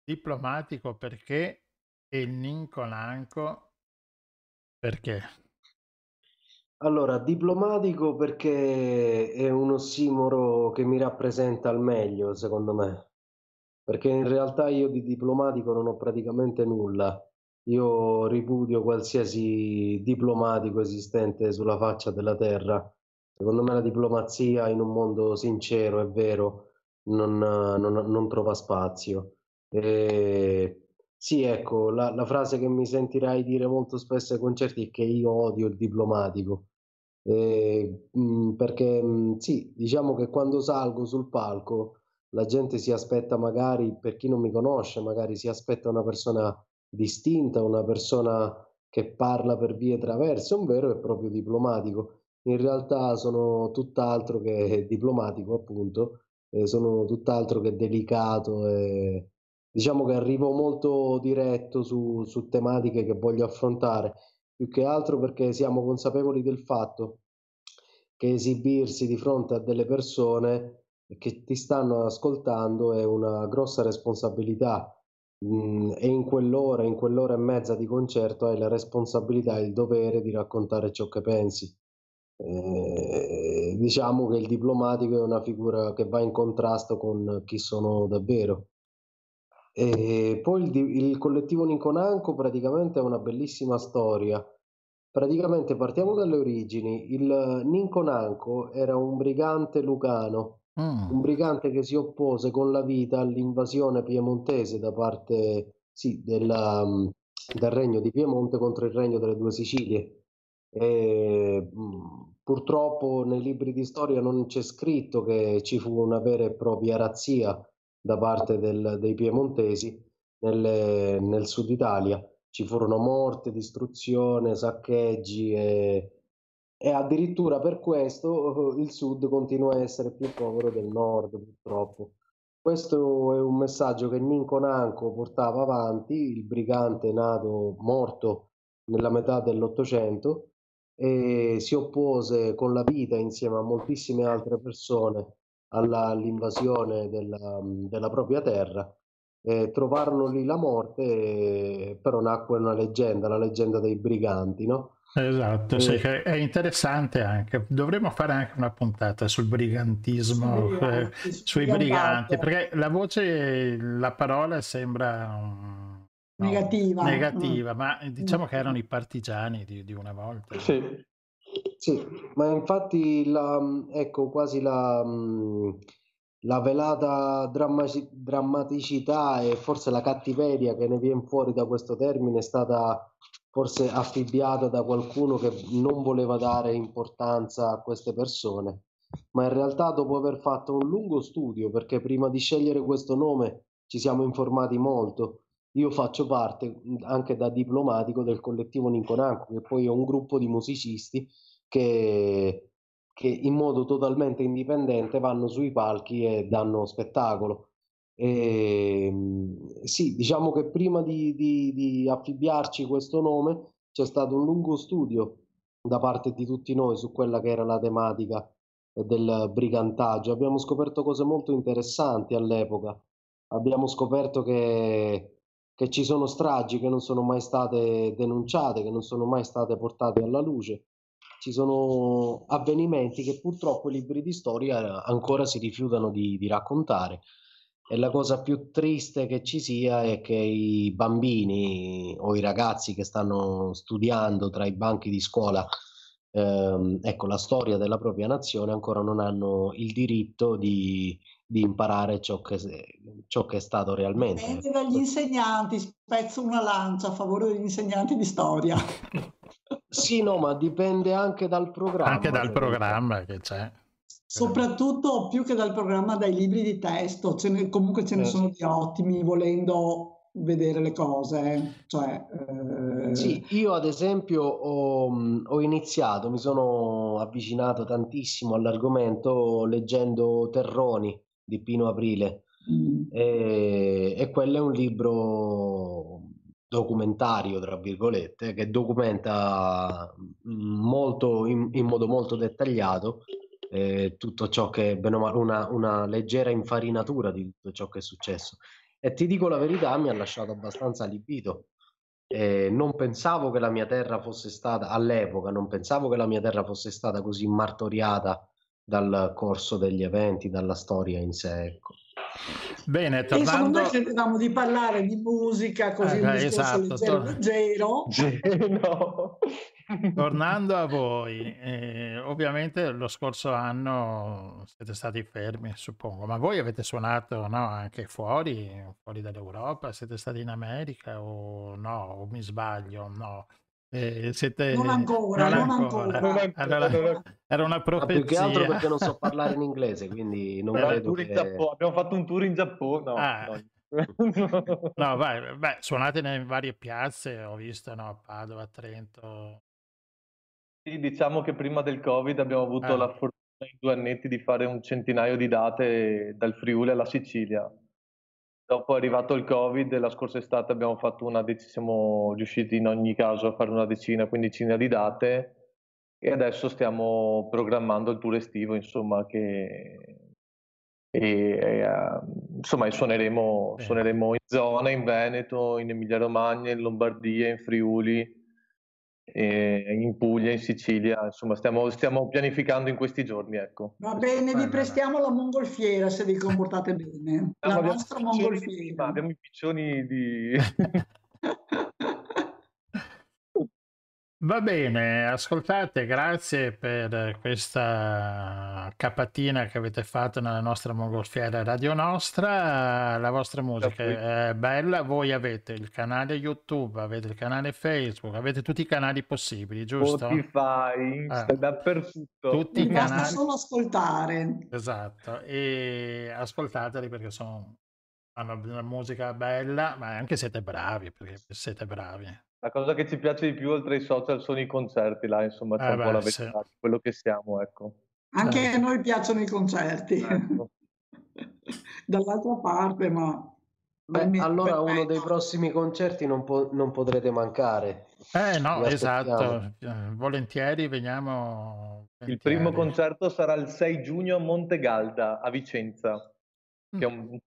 C: Diplomatico perché e Nincolanco perché?
G: Allora, diplomatico perché è un ossimoro che mi rappresenta al meglio, secondo me. Perché in realtà io di diplomatico non ho praticamente nulla. Io ripudio qualsiasi diplomatico esistente sulla faccia della terra. Secondo me la diplomazia in un mondo sincero, è vero, non, non, non trova spazio. E sì, ecco, la, la frase che mi sentirai dire molto spesso ai concerti è che io odio il diplomatico. Eh, mh, perché mh, sì, diciamo che quando salgo sul palco la gente si aspetta magari, per chi non mi conosce, magari si aspetta una persona distinta, una persona che parla per vie traverse, un vero e proprio diplomatico. In realtà sono tutt'altro che diplomatico, appunto, eh, sono tutt'altro che delicato e, diciamo che arrivo molto diretto su, su tematiche che voglio affrontare, più che altro perché siamo consapevoli del fatto che esibirsi di fronte a delle persone che ti stanno ascoltando è una grossa responsabilità mm, e in quell'ora, in quell'ora e mezza di concerto hai la responsabilità e il dovere di raccontare ciò che pensi. Eh, diciamo che il diplomatico è una figura che va in contrasto con chi sono davvero. E poi il, il collettivo Ninconanco praticamente è una bellissima storia. Praticamente partiamo dalle origini. Il Ninconanco era un brigante lucano, mm. un brigante che si oppose con la vita all'invasione piemontese da parte sì, della, del regno di Piemonte contro il regno delle due Sicilie. E, purtroppo nei libri di storia non c'è scritto che ci fu una vera e propria razzia da parte del, dei piemontesi nelle, nel sud Italia. Ci furono morte, distruzione, saccheggi e, e addirittura per questo il sud continua a essere più povero del nord, purtroppo. Questo è un messaggio che Ninco Nanco portava avanti, il brigante nato morto nella metà dell'Ottocento, e si oppose con la vita insieme a moltissime altre persone alla, all'invasione della, della, propria terra. Eh, trovarono lì la morte, eh, però nacque una leggenda, la leggenda dei briganti, no?
C: Esatto, e... sì, è interessante anche. Dovremmo fare anche una puntata sul brigantismo, eh, sui briganti, perché la voce, la parola sembra um,
B: no, negativa,
C: negativa mm. ma diciamo mm. che erano i partigiani di, di una volta.
G: Sì. Sì, ma infatti la, ecco, quasi la, la velata drammaci- drammaticità e forse la cattiveria che ne viene fuori da questo termine è stata forse affibbiata da qualcuno che non voleva dare importanza a queste persone, ma in realtà dopo aver fatto un lungo studio, perché prima di scegliere questo nome ci siamo informati molto, io faccio parte anche da diplomatico del collettivo Ninconanco, che poi è un gruppo di musicisti che, che in modo totalmente indipendente vanno sui palchi e danno spettacolo. E, ehm, sì, diciamo che prima di, di, di affibbiarci questo nome c'è stato un lungo studio da parte di tutti noi su quella che era la tematica del brigantaggio. Abbiamo scoperto cose molto interessanti all'epoca. Abbiamo scoperto che, che ci sono stragi che non sono mai state denunciate, che non sono mai state portate alla luce ci sono avvenimenti che purtroppo i libri di storia ancora si rifiutano di, di raccontare. E la cosa più triste che ci sia è che i bambini o i ragazzi che stanno studiando tra i banchi di scuola ehm, ecco, la storia della propria nazione ancora non hanno il diritto di, di imparare ciò che, ciò che, è stato realmente.
B: Dipende dagli insegnanti, spezzo una lancia a favore degli insegnanti di storia.
G: Sì, no, ma dipende anche dal programma.
C: Anche dal programma che c'è.
B: Soprattutto più che dal programma, dai libri di testo, ce ne, comunque ce ne eh, sono di ottimi volendo vedere le cose. Cioè,
G: eh... Sì, io ad esempio ho, ho, iniziato, mi sono avvicinato tantissimo all'argomento leggendo Terroni di Pino Aprile. Mm. E, e quello è un libro documentario, tra virgolette, che documenta molto, in, in modo molto dettagliato eh, tutto ciò che, bene o male, una, una leggera infarinatura di tutto ciò che è successo. E ti dico la verità, mi ha lasciato abbastanza allibito. Eh, non pensavo che la mia terra fosse stata, all'epoca, non pensavo che la mia terra fosse stata così martoriata dal corso degli eventi, dalla storia in sé. Ecco.
C: Bene, tornando...
B: Noi credevamo di parlare di musica così eh, un esatto, leggero, leggero.
C: leggero. Tornando a voi, eh, ovviamente lo scorso anno siete stati fermi, suppongo, ma voi avete suonato no, anche fuori, fuori dall'Europa? Siete stati in America o no? O mi sbaglio? No.
B: Eh, siete... Non ancora, non, non ancora. ancora.
C: Allora, era una profezia.
G: Ma più che altro perché non so parlare in inglese, quindi non Beh, credo che...
H: Abbiamo fatto un tour in Giappone. No, ah. no.
C: no, vai, beh, suonate nelle varie piazze, ho visto no, Padova, Trento.
H: Sì, diciamo che prima del Covid abbiamo avuto ah. la fortuna in due annetti di fare un centinaio di date dal Friuli alla Sicilia. Dopo è arrivato il Covid e la scorsa estate abbiamo fatto una decina, siamo riusciti in ogni caso a fare una decina, quindicina di date e adesso stiamo programmando il tour estivo, insomma, che e uh, insomma suoneremo, suoneremo, in zona, in Veneto, in Emilia Romagna, in Lombardia, in Friuli, in Puglia, in Sicilia, insomma stiamo, stiamo, pianificando in questi giorni. Ecco.
B: Va bene, vi prestiamo la mongolfiera se vi comportate bene. La nostra mongolfiera.
H: Abbiamo i piccioni di...
C: Va bene, ascoltate, grazie per questa capatina che avete fatto nella nostra mongolfiera Radio Nostra. La vostra musica è bella, voi avete il canale YouTube, avete il canale Facebook, avete tutti i canali possibili, giusto?
H: Spotify, Insta, eh. dappertutto.
C: Tutti i
B: Basta
C: canali.
B: solo ascoltare.
C: Esatto, e ascoltateli perché sono, hanno una musica bella, ma anche siete bravi, perché siete bravi.
H: La cosa che ci piace di più oltre ai social sono i concerti, là, insomma, c'è
C: Eh
H: un po'
C: beh,
H: la
C: sì.
H: verità di quello che siamo, ecco.
B: Anche
C: Eh.
B: a noi piacciono i concerti.
H: Ecco.
B: Dall'altra parte, ma...
G: Beh, allora
B: per me
G: uno dei prossimi concerti non, po- non potrete mancare.
C: Eh no, esatto, eh, volentieri veniamo.
H: Il primo
C: volentieri.
H: concerto sarà il 6 giugno a Montegalda, a Vicenza, che è un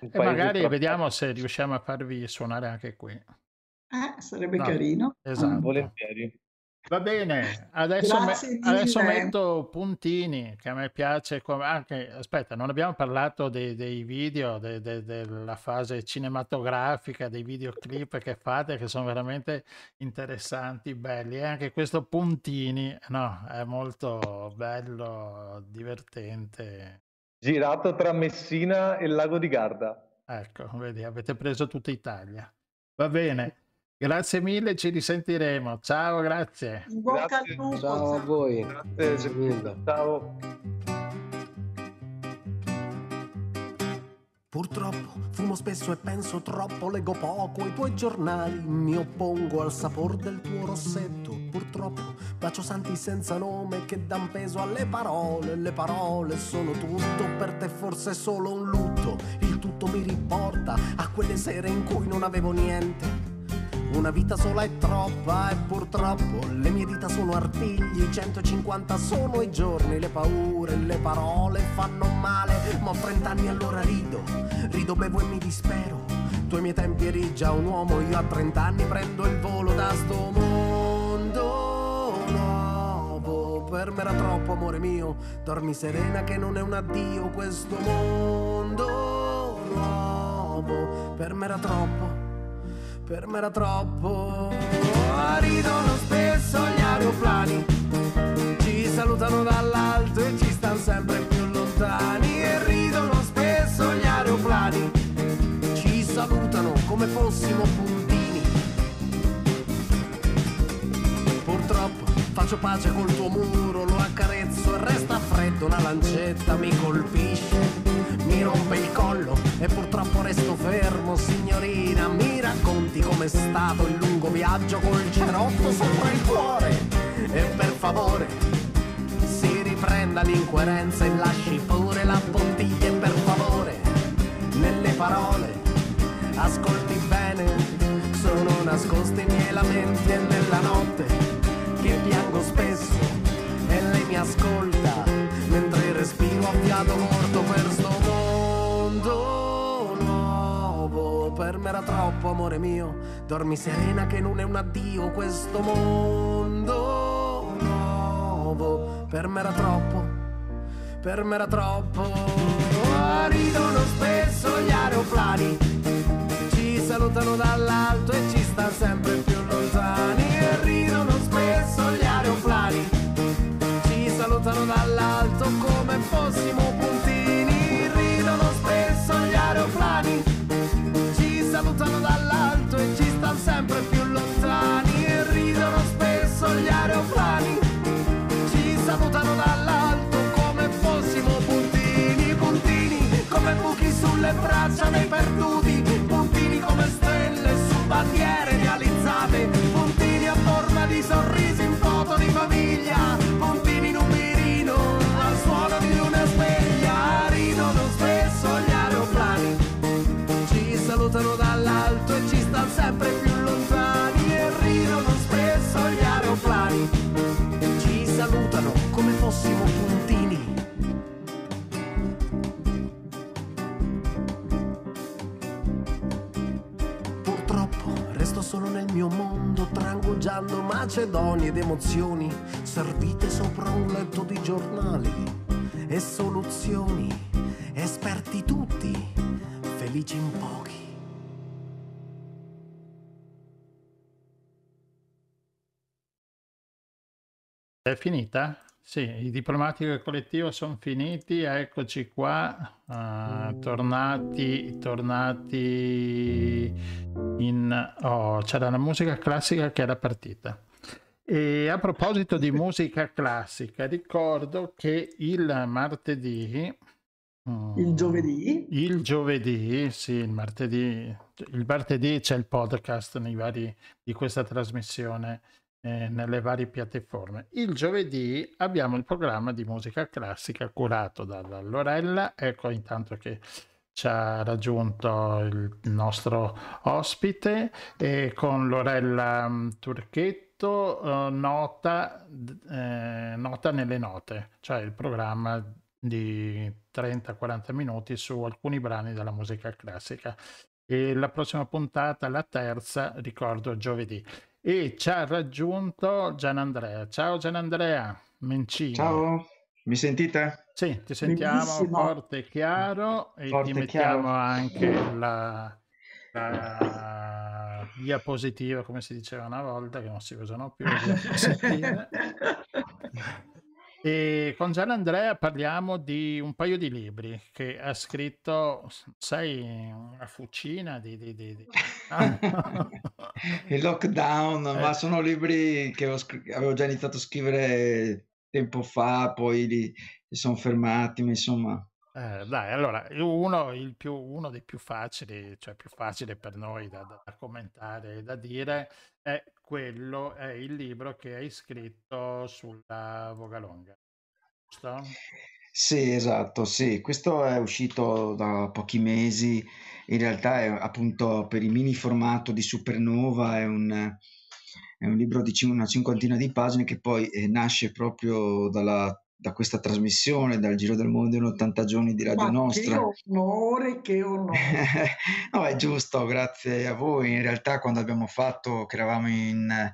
C: E magari
H: tra-
C: vediamo se riusciamo a farvi suonare anche qui.
B: Eh, sarebbe
C: No,
B: carino.
C: esatto.
H: Volentieri.
C: Va bene, adesso, me- adesso metto puntini che a me piace. come- Anche, aspetta, non abbiamo parlato dei, dei video, de- de- della fase cinematografica, dei videoclip che fate, che sono veramente interessanti, belli. E anche questo puntini, no, è molto bello, divertente.
H: Girato tra Messina e il lago di Garda.
C: Ecco, vedi, avete preso tutta Italia. Va bene, grazie mille, ci risentiremo. Ciao, grazie.
B: In bocca
H: Grazie.
B: al lupo.
G: Ciao a voi.
H: Grazie,
G: Grazie mille.
H: ciao.
F: Purtroppo fumo spesso e penso troppo, leggo poco i tuoi giornali, mi oppongo al sapor del tuo rossetto. Purtroppo bacio santi senza nome che dan peso alle parole, le parole sono tutto, per te forse è solo un lutto, il tutto mi riporta a quelle sere in cui non avevo niente. Una vita sola è troppa e purtroppo le mie dita sono artigli, 150 sono i giorni, le paure, le parole fanno male, ma ho 30 anni allora rido, rido, bevo e mi dispero. Tu ai miei tempi eri già un uomo, io a 30 anni prendo il volo da sto mondo nuovo. Per me era troppo, amore mio, dormi serena che non è un addio questo mondo nuovo. Per me era troppo per me era troppo. Ridono spesso gli aeroplani, ci salutano dall'alto e ci stanno sempre più lontani. E ridono spesso gli aeroplani, ci salutano come fossimo puntini. Purtroppo faccio pace col tuo muro, lo accarezzo e resta freddo, una lancetta mi colpisce. Mi rompe il collo e purtroppo resto fermo, signorina. Mi racconti com'è stato il lungo viaggio col cerotto sopra il cuore. E per favore, si riprenda l'incoerenza e lasci pure la bottiglia. E per favore, nelle parole, ascolti bene. Sono nascosti i miei lamenti e nella notte che piango spesso e lei mi ascolta mentre respiro a fiato morto per sto Per me era troppo, amore mio. Dormi serena che non è un addio questo mondo nuovo. Per me era troppo, per me era troppo. Ridono spesso gli aeroplani, ci salutano dall'alto e ci stanno sempre più lontani. Ridono spesso gli aeroplani ci salutano dall'alto come fossimo puntini. Sempre più lontani. E ridono spesso gli aeroplani, ci salutano dall'alto come fossimo puntini, puntini come buchi sulle braccia dei perduti, fossimo puntini. Purtroppo resto solo nel mio mondo, trangugiando macedonie ed emozioni, servite sopra un letto di giornali e soluzioni, esperti tutti, felici in pochi.
C: È finita? Sì, i diplomatico e collettivo sono finiti, eccoci qua, uh, tornati, tornati in... Oh, c'era la musica classica che era partita. E a proposito di musica classica, ricordo che il martedì...
B: Il giovedì?
C: Il giovedì, sì, il martedì. Il martedì c'è il podcast nei vari, di questa trasmissione eh, nelle varie piattaforme. Il giovedì abbiamo il programma di musica classica curato dalla Lorella. Ecco intanto che ci ha raggiunto il nostro ospite e con Lorella mm, Turchetto eh, nota, eh, nota nelle note, cioè il programma di 30-40 minuti su alcuni brani della musica classica. E la prossima puntata, la terza, ricordo giovedì e ci ha raggiunto Gianandrea. Ciao Gianandrea Mencini.
I: Ciao, mi sentite?
C: Sì, ti sentiamo Benissimo. forte e chiaro e forte ti mettiamo chiaro. anche la, la diapositiva, come si diceva una volta, che non si usano più. E con Gian Andrea parliamo di un paio di libri che ha scritto, sai, una fucina di... di, di, di...
I: Il lockdown, eh. ma sono libri che scr- avevo già iniziato a scrivere tempo fa, poi li, li sono fermati, ma insomma...
C: Eh, dai, allora, uno, più, uno, dei più facili, cioè più facile per noi da, da commentare e da dire, è quello, è il libro che hai scritto sulla Vogalonga, giusto?
I: Sì, esatto, sì. Questo è uscito da pochi mesi, in realtà è appunto per il mini formato di Supernova, è un, è un libro di una cinquantina di pagine che poi eh, nasce proprio dalla da questa trasmissione, dal Giro del Mondo in 80 giorni di Radio Ma Nostra.
B: Che onore, che onore.
I: no, è giusto, grazie a voi. In realtà quando abbiamo fatto, che eravamo in,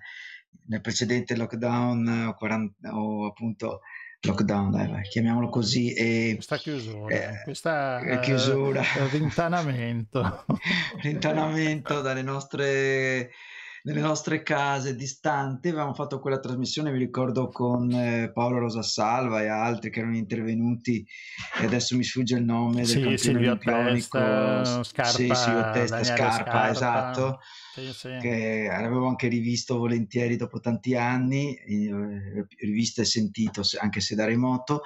I: nel precedente lockdown o, 40, o appunto lockdown, dai, chiamiamolo così. E,
C: questa chiusura, eh, questa chiusura. Eh, rintanamento.
I: rintanamento dalle nostre nelle nostre case distanti. Avevamo fatto quella trasmissione, mi ricordo, con eh, Paolo Rosasalva e altri che erano intervenuti e adesso mi sfugge il nome del
C: sì, Silvio Testa, Scarpa,
I: sì, Silvio Testa, Scarpa, Scarpa, esatto. Sì, sì. che avevo anche rivisto volentieri dopo tanti anni, eh, rivisto e sentito anche se da remoto.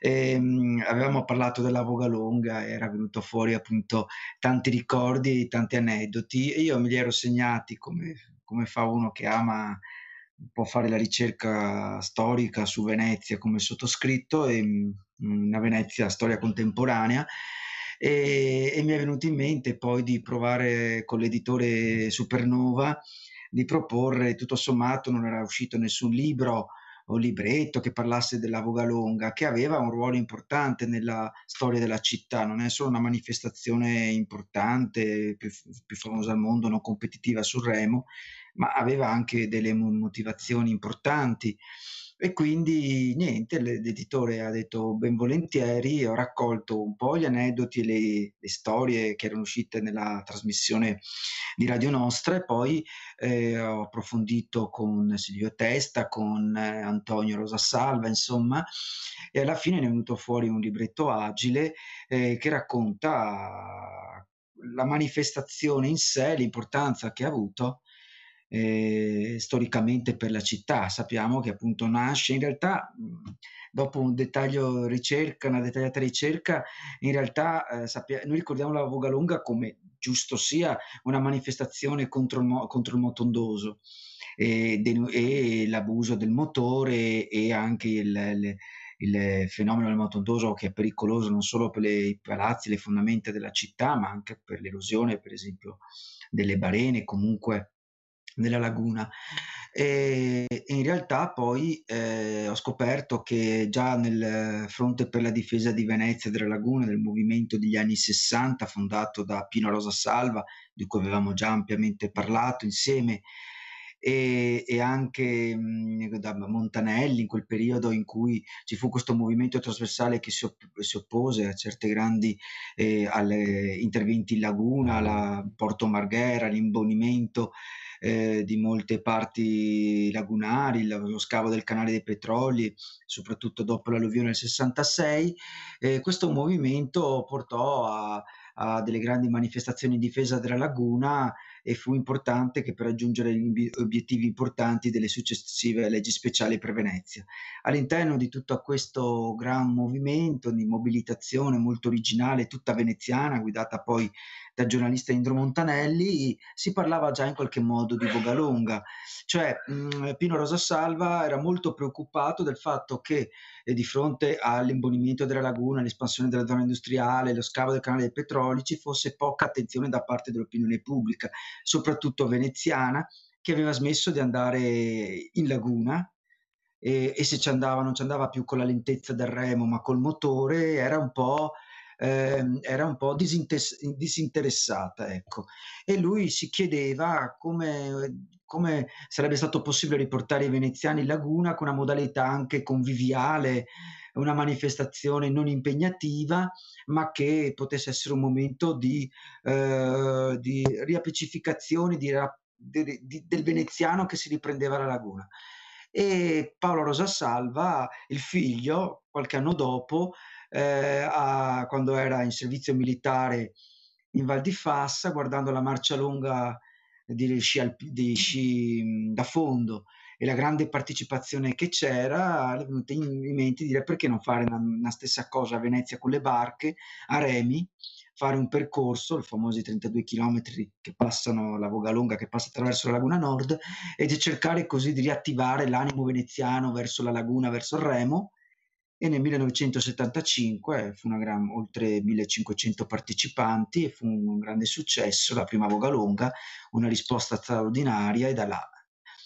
I: E, um, avevamo parlato della Voga Longa, era venuto fuori appunto tanti ricordi, tanti aneddoti e io me li ero segnati come come fa uno che ama, può fare la ricerca storica su Venezia come sottoscritto, e mm, una Venezia storia contemporanea. E, e mi è venuto in mente poi di provare con l'editore Supernova di proporre, tutto sommato non era uscito nessun libro o libretto che parlasse della Vogalonga, che aveva un ruolo importante nella storia della città, non è solo una manifestazione importante, più, più famosa al mondo, non competitiva sul Remo, ma aveva anche delle motivazioni importanti. E quindi niente, l'editore ha detto ben volentieri, ho raccolto un po' gli aneddoti e le, le storie che erano uscite nella trasmissione di Radio Nostra e poi eh, ho approfondito con Silvio Testa, con eh, Antonio Rosasalva, insomma, e alla fine ne è venuto fuori un libretto agile eh, che racconta la manifestazione in sé, l'importanza che ha avuto eh, storicamente per la città. Sappiamo che appunto nasce in realtà dopo un dettaglio ricerca, una dettagliata ricerca, in realtà eh, sappia, noi ricordiamo la Vogalonga come giusto sia una manifestazione contro il, mo- contro il motondoso e, de- e, l'abuso del motore e anche il, il il fenomeno del motondoso che è pericoloso non solo per le, i palazzi, le fondamenta della città, ma anche per l'erosione, per esempio, delle barene, comunque nella laguna. E in realtà poi eh, ho scoperto che già nel fronte per la difesa di Venezia e della laguna, del movimento degli anni 60 fondato da Pino Rosa Salva, di cui avevamo già ampiamente parlato insieme, e, e anche mh, da Montanelli in quel periodo in cui ci fu questo movimento trasversale che si, opp- si oppose a certe grandi eh, interventi in laguna, alla Porto Marghera, all'imbonimento eh, di molte parti lagunari, lo scavo del canale dei petroli, soprattutto dopo l'alluvione del 66, eh, questo movimento portò a, a delle grandi manifestazioni in difesa della laguna e fu importante che per raggiungere gli obiettivi importanti delle successive leggi speciali per Venezia. All'interno di tutto questo gran movimento di mobilitazione molto originale, tutta veneziana, guidata poi dal giornalista Indro Montanelli, si parlava già in qualche modo di Vogalonga, cioè mh, mm, Pino Rosasalva era molto preoccupato del fatto che eh, di fronte all'imbonimento della laguna, all'espansione della zona industriale, lo scavo del canale dei petroli, ci fosse poca attenzione da parte dell'opinione pubblica, soprattutto veneziana, che aveva smesso di andare in laguna e, e se ci andava non ci andava più con la lentezza del remo ma col motore, era un po' eh, era un po' disinter- disinteressata. Ecco. E lui si chiedeva come, come, sarebbe stato possibile riportare i veneziani in laguna con una modalità anche conviviale, una manifestazione non impegnativa, ma che potesse essere un momento di, eh, di riappacificazione di, di, del veneziano che si riprendeva la laguna. E Paolo Rosasalva, il figlio, qualche anno dopo, eh, a, quando era in servizio militare in Val di Fassa, guardando la marcia lunga di sci, di sci da fondo. E la grande partecipazione che c'era, è venuto in mente di dire perché non fare una, una, stessa cosa a Venezia con le barche, a remi, fare un percorso, i famosi 32 km che passano la Vogalonga, che passa attraverso la Laguna Nord, e di cercare così di riattivare l'animo veneziano verso la laguna, verso il remo, e nel 1975 fu una gran, oltre 1500 partecipanti e fu un grande successo, la prima Voga Longa, una risposta straordinaria e da là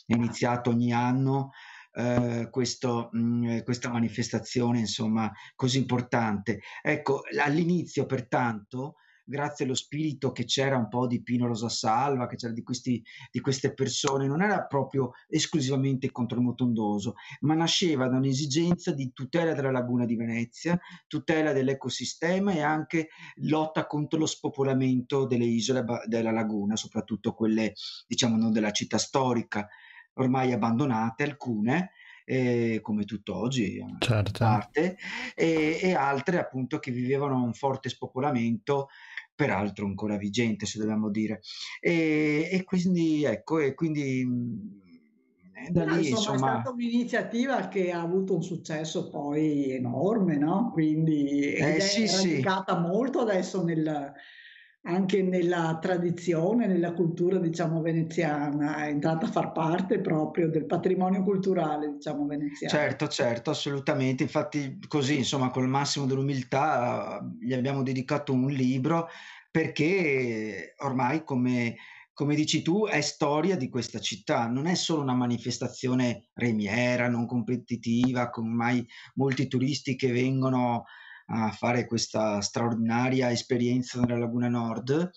I: è iniziato ogni anno eh, questo, mh, mm, questa manifestazione insomma così importante. Ecco, all'inizio pertanto grazie allo spirito che c'era un po' di Pino Rosasalva, che c'era di, questi, di queste persone, non era proprio esclusivamente contro il motondoso, ma nasceva da un'esigenza di tutela della laguna di Venezia, tutela dell'ecosistema e anche lotta contro lo spopolamento delle isole della laguna, soprattutto quelle, diciamo, non della città storica, ormai abbandonate, alcune, eh, come tutt'oggi, certo. parte, e, e, altre appunto che vivevano un forte spopolamento peraltro ancora vigente se dobbiamo dire. E, e quindi ecco, e quindi mm,
B: da lì, insomma, insomma, è stata un'iniziativa che ha avuto un successo poi enorme, no? Quindi eh, è sì, radicata sì. molto adesso nel, anche nella tradizione, nella cultura, diciamo, veneziana, è entrata a far parte proprio del patrimonio culturale, diciamo, veneziano.
I: Certo, certo, assolutamente. Infatti, così, insomma, con il massimo dell'umiltà, gli abbiamo dedicato un libro perché ormai, come, come dici tu, è storia di questa città, non è solo una manifestazione remiera, non competitiva, con mai molti turisti che vengono a fare questa straordinaria esperienza nella Laguna Nord,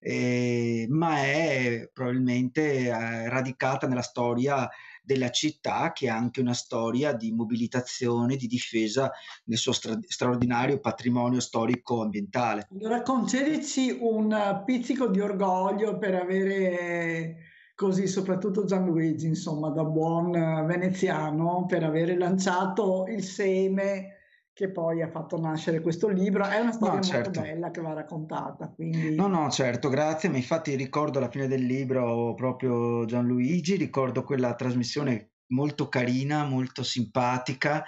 I: eh, ma è probabilmente eh, radicata nella storia della città che ha anche una storia di mobilitazione, di difesa del suo stra- straordinario patrimonio storico ambientale.
B: Allora concedici un pizzico di orgoglio per avere così soprattutto Gianluigi, insomma, da buon veneziano, per avere lanciato il seme che poi ha fatto nascere questo libro. È una storia no, certo. molto bella che va raccontata. Quindi...
I: No, no, certo, grazie. Ma infatti ricordo alla fine del libro proprio Gianluigi, ricordo quella trasmissione molto carina, molto simpatica.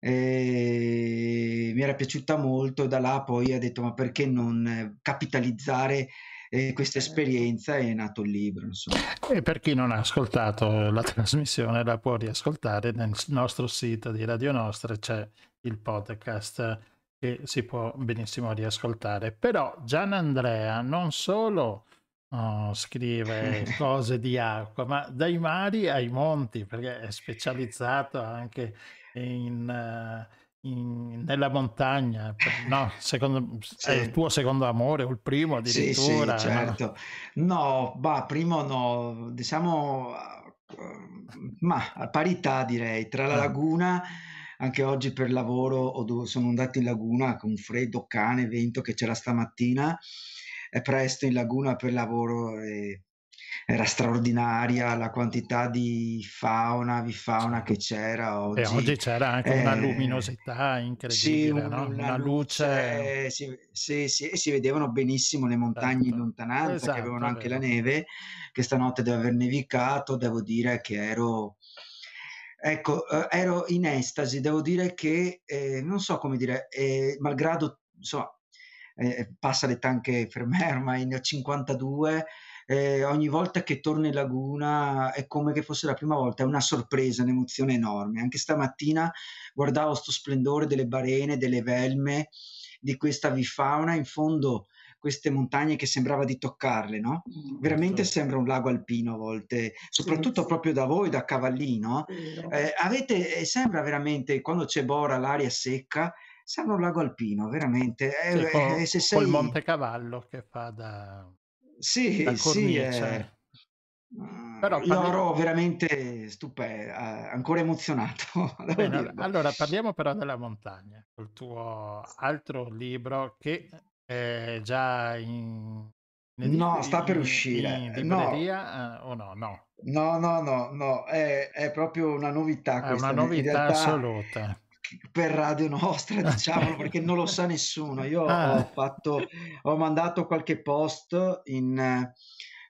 I: Mi era piaciuta molto e da là poi ha detto ma perché non capitalizzare eh, questa certo. esperienza è nato il libro. Insomma.
C: E per chi non ha ascoltato la trasmissione la può riascoltare nel nostro sito di Radio Nostra, c'è il podcast che si può benissimo riascoltare. Però Gian Andrea non solo oh, scrive cose di acqua, ma dai mari ai monti, perché è specializzato anche in, uh, in, nella montagna. No, secondo, sì. è il tuo secondo amore o il primo addirittura?
I: Sì, sì certo. No, bah, primo no, diciamo, ma a parità direi, tra la ah. laguna anche oggi per lavoro sono andato in laguna con freddo cane, vento che c'era stamattina e presto in laguna per lavoro e era straordinaria la quantità di fauna, bifauna che c'era oggi.
C: E oggi c'era anche eh, una luminosità incredibile, sì, no? una, luce.
I: luce sì, sì, sì, e si vedevano benissimo le montagne certo. in lontananza esatto, che avevano anche la neve, che stanotte deve aver nevicato, devo dire che ero... Ecco, eh, ero in estasi, devo dire che, eh, non so come dire, eh, malgrado, insomma, eh, passa l'età anche per me, ormai ne ho 52, eh, ogni volta che torno in laguna è come che fosse la prima volta, è una sorpresa, un'emozione enorme. Anche stamattina guardavo sto splendore delle barene, delle velme, di questa vifauna, in fondo queste montagne che sembrava di toccarle, no? Mm, Veramente certo. sembra un lago alpino a volte, soprattutto sì, proprio da voi, da Cavallino. Eh, avete, eh, sembra veramente, quando c'è Bora, l'aria secca, sembra un lago alpino, veramente.
C: Eh, sì, con, eh, se sei... col Monte Cavallo che fa da
I: sì, sì, eh, Però parliamo... ero veramente stupendo, ancora emozionato.
C: Bene, allora parliamo però della montagna, il tuo altro libro che è già in...
I: No, sta per uscire.
C: In libreria no. Uh, o no? No,
I: no, no, no, no. È, è proprio una novità.
C: È una novità realtà, assoluta
I: per Radio Nostra, diciamolo, perché non lo sa nessuno. Io ah. ho, fatto, ho mandato qualche post in,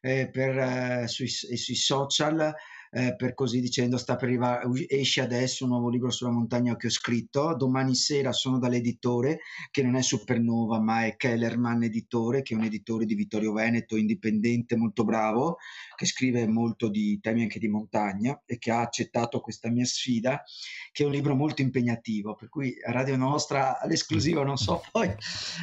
I: eh, per, eh, sui, sui, social eh, per così dicendo sta per arrivare, esce adesso un nuovo libro sulla montagna che ho scritto, domani sera sono dall'editore che non è Supernova ma è Kellerman Editore, che è un editore di Vittorio Veneto, indipendente, molto bravo, che scrive molto di temi anche di montagna e che ha accettato questa mia sfida, che è un libro molto impegnativo, per cui Radio Nostra all'esclusiva non so poi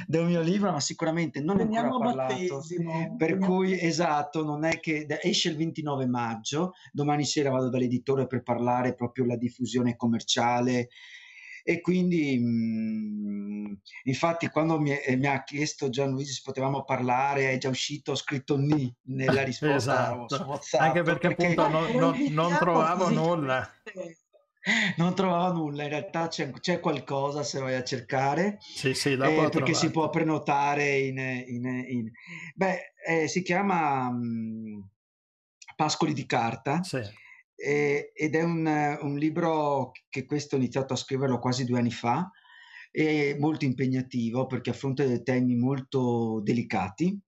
I: del mio libro, ma sicuramente non è ancora parlato. Battesimo. Per cui esatto, non è che esce il 29 maggio, domani domani sera vado dall'editore per parlare proprio della diffusione commerciale. E quindi mh, mm, infatti quando mi, eh, mi, ha chiesto Gianluigi se potevamo parlare è già uscito ho scritto ni nella risposta
C: esatto. WhatsApp anche perché, perché appunto non, non, non trovavo nulla.
I: Non trovavo nulla in realtà c'è, c'è, qualcosa se vai a cercare.
C: Sì, sì,
I: eh, perché si può prenotare in, in, in... beh eh, si chiama mh, mm, Pascoli di carta. Sì. E, ed è un, un, libro che questo ho iniziato a scriverlo quasi due anni fa, è molto impegnativo perché affronta dei temi molto delicati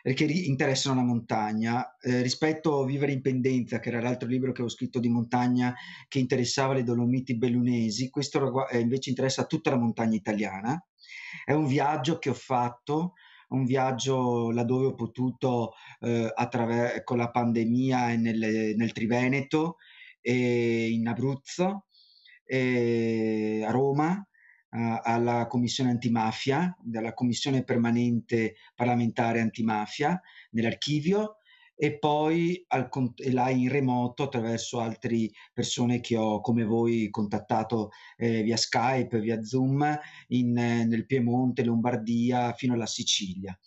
I: che interessano la montagna. Eh, rispetto a Vivere in pendenza, che era l'altro libro che ho scritto di montagna che interessava le Dolomiti bellunesi, questo eh, invece interessa tutta la montagna italiana. È un viaggio che ho fatto un viaggio laddove ho potuto eh, attraver- con la pandemia nel, nel Triveneto e in Abruzzo, a Roma, alla commissione antimafia, dalla commissione permanente parlamentare antimafia nell'archivio e poi al, là in remoto attraverso altre persone che ho come voi contattato eh, via Skype, via Zoom in, eh, nel Piemonte, Lombardia fino alla Sicilia.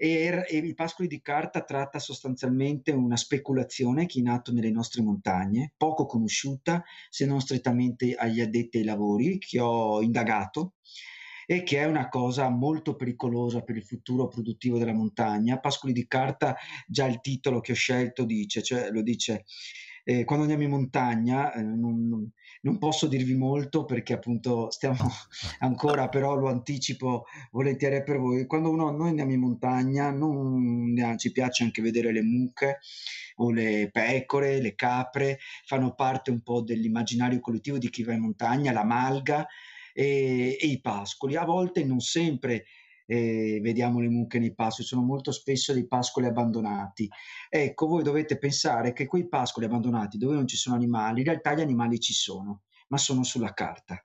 I: E, e il Pascoli di Carta tratta sostanzialmente una speculazione che è in atto nelle nostre montagne, poco conosciuta se non strettamente agli addetti ai lavori, che ho indagato e che è una cosa molto pericolosa per il futuro produttivo della montagna. Pascoli di carta, già il titolo che ho scelto dice, cioè lo dice, eh, quando andiamo in montagna, eh, non, non, posso dirvi molto perché appunto stiamo ancora, però lo anticipo volentieri per voi. Quando uno, noi andiamo in montagna, non, ci piace anche vedere le mucche o le pecore, le capre, fanno parte un po' dell'immaginario collettivo di chi va in montagna, la malga, e, e i pascoli. A volte non sempre eh, vediamo le mucche nei pascoli, sono molto spesso dei pascoli abbandonati. Ecco, voi dovete pensare che quei pascoli abbandonati dove non ci sono animali, in realtà gli animali ci sono, ma sono sulla carta.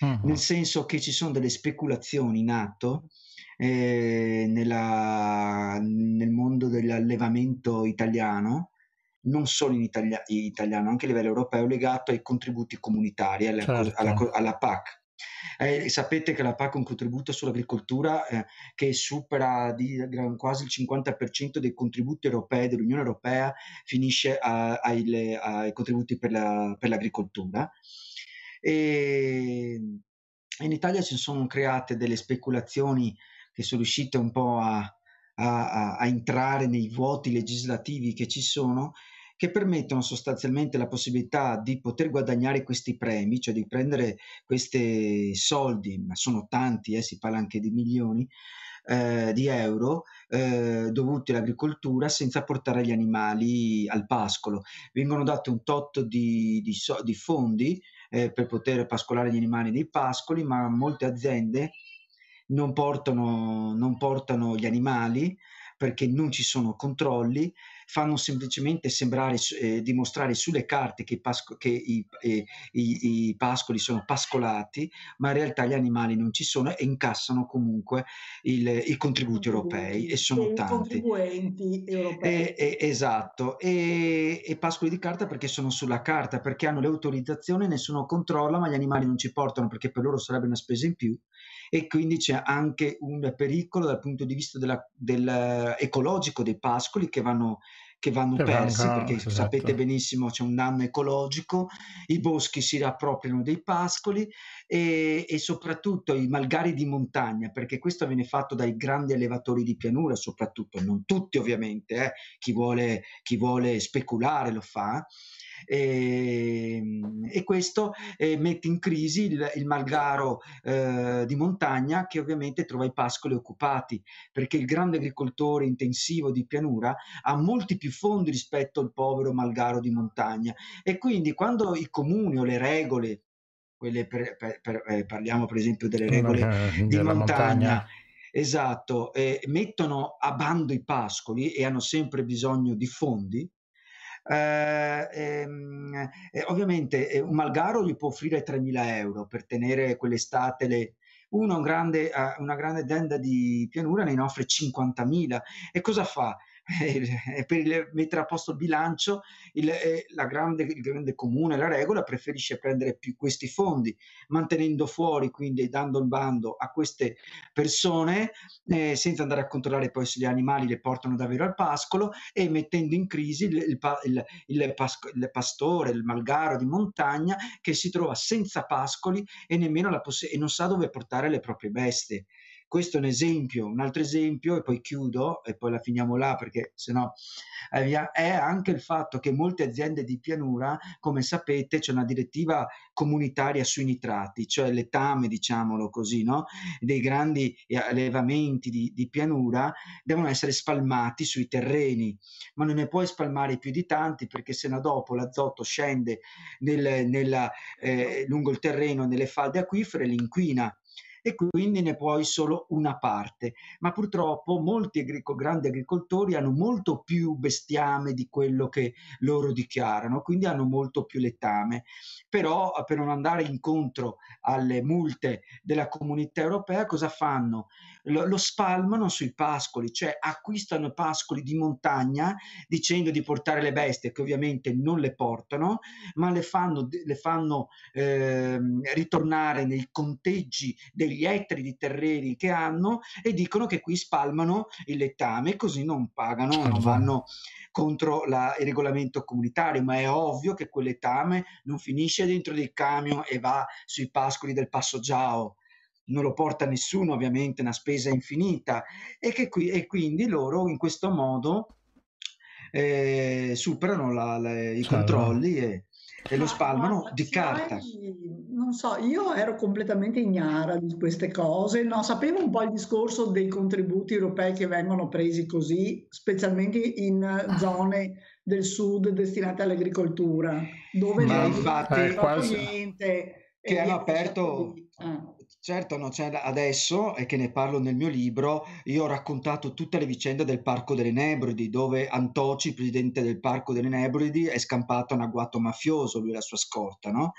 I: uh-huh. nel senso che ci sono delle speculazioni in atto eh, nella, nel mondo dell'allevamento italiano, non solo in italia, italiano, anche a livello europeo, legato ai contributi comunitari, alla, certo. alla, alla PAC. Eh, sapete che la PAC è un contributo sull'agricoltura eh, che supera di, quasi il 50% dei contributi europei dell'Unione Europea, finisce a, ai, le, ai, contributi per, la, per l'agricoltura. E in Italia si sono create delle speculazioni che sono riuscite un po' a, a, a entrare nei vuoti legislativi che ci sono che permettono sostanzialmente la possibilità di poter guadagnare questi premi, cioè di prendere questi soldi, ma sono tanti, eh, si parla anche di milioni, eh, di euro eh, dovuti all'agricoltura senza portare gli animali al pascolo. Vengono dati un tot di, di, so, di fondi eh, per poter pascolare gli animali nei pascoli, ma molte aziende non portano, non portano gli animali perché non ci sono controlli, fanno semplicemente sembrare, eh, dimostrare sulle carte che, pasco, che i, eh, i, i, pascoli sono pascolati, ma in realtà gli animali non ci sono e incassano comunque il, i contributi europei e sono tanti.
B: contribuenti europei.
I: E, e, esatto, e, e pascoli di carta perché sono sulla carta, perché hanno le autorizzazioni, nessuno controlla, ma gli animali non ci portano perché per loro sarebbe una spesa in più e quindi c'è anche un pericolo dal punto di vista della, del, ecologico dei pascoli che vanno, che vanno che persi venga, perché esatto. sapete benissimo c'è un danno ecologico, i boschi si riappropriano dei pascoli e, e, soprattutto i malgari di montagna perché questo viene fatto dai grandi allevatori di pianura soprattutto, non tutti ovviamente, eh, chi, vuole, chi vuole speculare lo fa e, ehm, e questo eh, mette in crisi il, il malgaro eh, di montagna che ovviamente trova i pascoli occupati perché il grande agricoltore intensivo di pianura ha molti più fondi rispetto al povero malgaro di montagna e quindi quando i comuni o le regole quelle per, per, per, eh, parliamo per esempio delle regole eh, di montagna, montagna. Esatto, eh, mettono a bando i pascoli e hanno sempre bisogno di fondi, eh, eh, ovviamente eh, un malgaro gli può offrire 3.000 euro per tenere quell'estate le, uno un grande, una grande azienda di pianura ne offre 50.000 e cosa fa? eh, per il, mettere a posto il bilancio, il, eh, grande, il, grande, comune, la regola, preferisce prendere più questi fondi, mantenendo fuori, quindi dando il bando a queste persone, eh, senza andare a controllare poi se gli animali le portano davvero al pascolo e mettendo in crisi il, pasco, il pastore, il malgaro di montagna che si trova senza pascoli e nemmeno la poss- e non sa dove portare le proprie bestie. Questo è un esempio, un altro esempio, e poi chiudo e poi la finiamo là perché sennò eh, è anche il fatto che molte aziende di pianura, come sapete, c'è una direttiva comunitaria sui nitrati, cioè l'etame, diciamolo così, no? dei grandi allevamenti di, di pianura devono essere spalmati sui terreni, ma non ne puoi spalmare più di tanti perché sennò dopo l'azoto scende nel, nella, eh, lungo il terreno nelle falde acquifere e l'inquina e quindi ne puoi solo una parte. Ma purtroppo molti agric- grandi agricoltori hanno molto più bestiame di quello che loro dichiarano, quindi hanno molto più letame. Però per non andare incontro alle multe della comunità europea, cosa fanno? Lo, lo spalmano sui pascoli, cioè acquistano pascoli di montagna dicendo di portare le bestie, che ovviamente non le portano, ma le fanno, le fanno eh, ritornare nei conteggi degli ettari di terreni che hanno e dicono che qui spalmano il lettame, così non pagano, non vanno. contro la, il regolamento comunitario, ma è ovvio che quel lettame non finisce dentro dei camion e va sui pascoli del Passo Giao non lo porta nessuno, ovviamente, una spesa infinita, e, che qui, e quindi loro in questo modo eh, superano la, la, i certo. controlli e, e lo spalmano ma, di carta.
B: Hai, non so, io ero completamente ignara di queste cose, no, sapevo un po' il discorso dei contributi europei che vengono presi così, specialmente in zone del sud destinate all'agricoltura, dove
I: ma infatti quasi... niente.
B: Che
I: hanno aperto... Di... Ah certo non c'è adesso e che ne parlo nel mio libro, io ho raccontato tutte le vicende del Parco delle Nebridi, dove Antoci, presidente del Parco delle Nebridi, è scampato un agguato mafioso, lui e la sua scorta, no?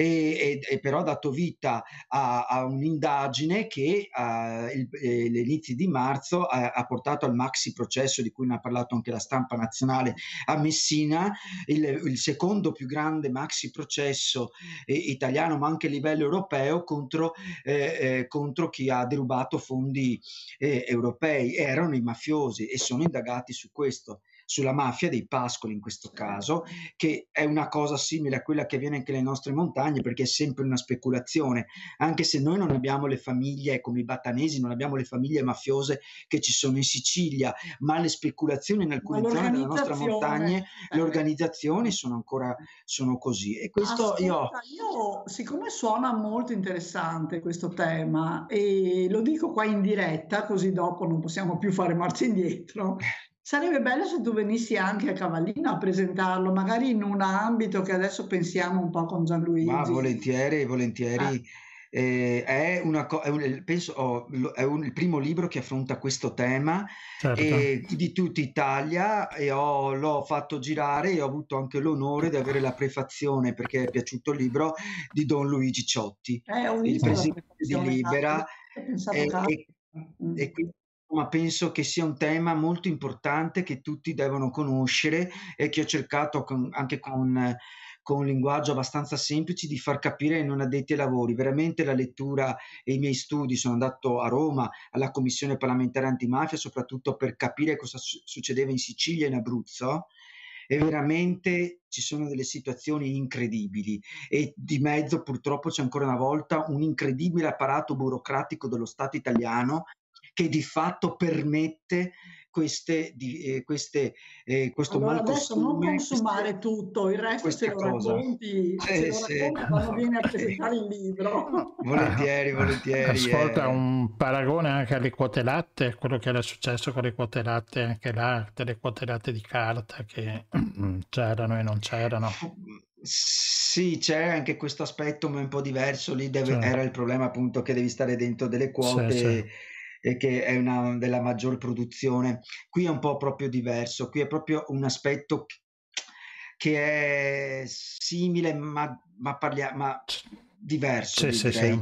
I: E, e, e però ha dato vita a, a un'indagine che all'inizio di marzo ha, ha, portato al maxi processo di cui ne ha parlato anche la stampa nazionale a Messina, il, il secondo più grande maxi processo eh, italiano ma anche a livello europeo contro, eh, eh, contro chi ha derubato fondi eh, europei. Erano i mafiosi e sono indagati su questo sulla mafia dei pascoli in questo caso, che è una cosa simile a quella che avviene anche nelle nostre montagne perché è sempre una speculazione, anche se noi non abbiamo le famiglie come i batanesi, non abbiamo le famiglie mafiose che ci sono in Sicilia, ma le speculazioni in alcune zone delle nostre montagne, eh. le organizzazioni sono ancora sono così. E questo
B: Ascolta,
I: io...
B: io, siccome suona molto interessante questo tema e lo dico qua in diretta, così dopo non possiamo più fare marcia indietro, Sarebbe bello se tu venissi anche a Cavallino a presentarlo, magari in un ambito che adesso pensiamo un po' con Gianluigi.
I: Ma volentieri, volentieri. Ah. Eh, è, una, è, un, penso, oh, è un, il primo libro che affronta questo tema certo. e, di tutta Italia e ho, l'ho fatto girare e ho avuto anche l'onore di avere la prefazione perché è piaciuto il libro di Don Luigi Ciotti, il presidente di Libera. E, e, e, quindi ma penso che sia un tema molto importante che tutti devono conoscere e che ho cercato con, anche con, con, un linguaggio abbastanza semplice di far capire ai non addetti ai lavori. Veramente la lettura e i miei studi, sono andato a Roma alla Commissione parlamentare antimafia soprattutto per capire cosa su- succedeva in Sicilia e in Abruzzo e veramente ci sono delle situazioni incredibili e di mezzo purtroppo c'è ancora una volta un incredibile apparato burocratico dello Stato italiano che di fatto permette queste, di, eh, queste, eh, questo
B: allora,
I: malcostume.
B: Adesso non consumare queste, tutto, il resto se lo racconti, eh, se sì. lo racconti quando vieni a presentare il libro.
I: Volentieri, volentieri.
C: Ascolta, eh. un paragone anche alle quote latte, quello che era successo con le quote latte, anche là, delle quote latte di carta che c'erano e non c'erano.
I: Sì, c'è anche questo aspetto ma un po' diverso, lì deve, certo. era il problema appunto che devi stare dentro delle quote. Sì, sì e che è una della maggior produzione. Qui è un po' proprio diverso, qui è proprio un aspetto che è simile ma, ma, parlia, ma diverso. Sì, sì,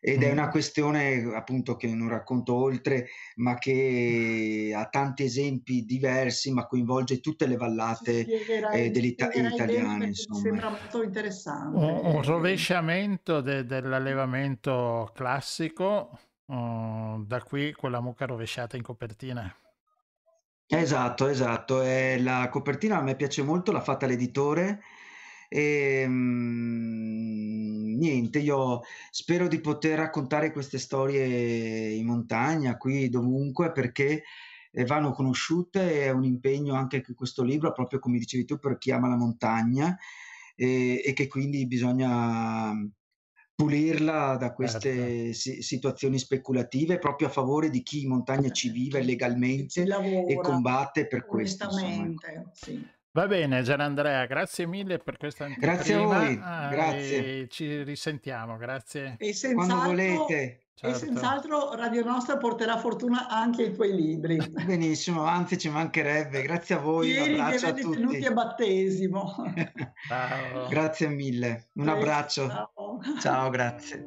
I: Ed è mm. una questione appunto che non racconto oltre, ma che ha tanti esempi diversi, ma coinvolge tutte le vallate eh, dell'Ita- italiane.
B: Sembra molto interessante.
C: Un, un rovesciamento de- dell'allevamento classico Uh, da qui quella mucca rovesciata in copertina.
I: Esatto, esatto. E la copertina a me piace molto, l'ha fatta l'editore. E mm, niente, io spero di poter raccontare queste storie in montagna, qui dovunque, perché eh, vanno conosciute. È un impegno anche questo libro, proprio come dicevi tu, per chi ama la montagna e, e che quindi bisogna pulirla da queste certo. situazioni speculative proprio a favore di chi in montagna ci vive legalmente e combatte per questo.
B: Sì.
C: Va bene, Gianandrea, grazie mille per questa
I: intervista. Grazie a voi, ah, grazie.
C: Ci risentiamo, grazie.
B: E Quando volete. Certo. E senz'altro Radio Nostra porterà fortuna anche ai tuoi libri.
I: Benissimo, anzi ci mancherebbe. Grazie a voi,
B: Ieri
I: un abbraccio
B: a tutti. tenuti a battesimo.
I: Ciao. grazie mille, un abbraccio. Ciao, Ciao grazie.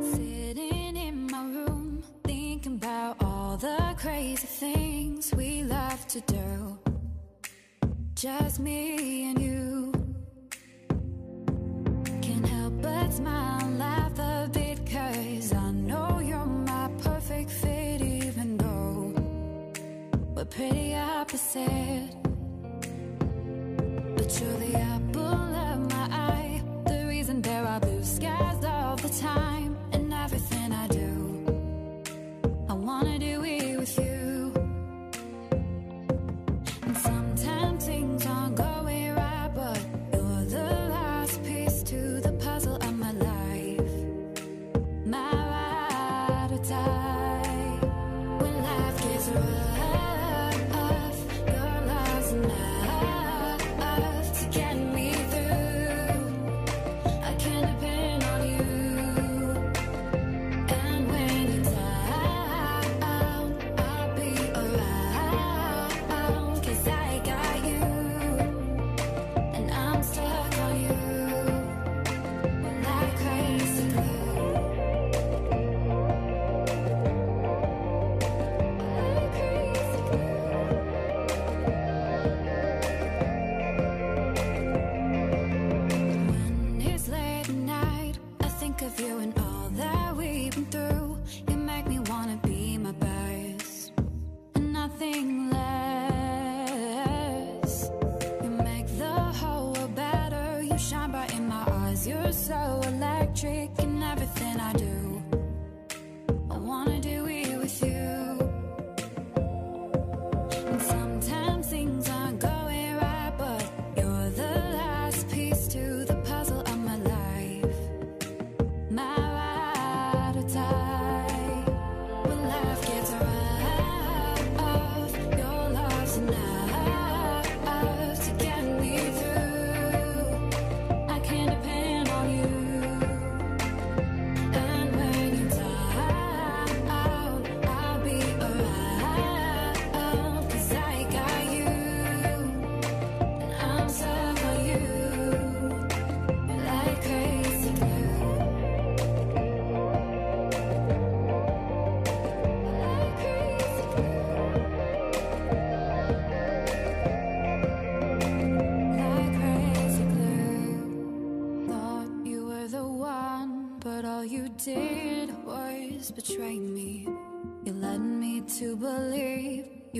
I: Sitting in my room, thinking about all the crazy things we love to do. Just me and you. Can't help but smile, laugh a bit. Cause I know you're my perfect fit, even though we're pretty opposite. But you're the apple of my eye, the reason there are blue skies all the time, and everything I do, I wanna do it with you.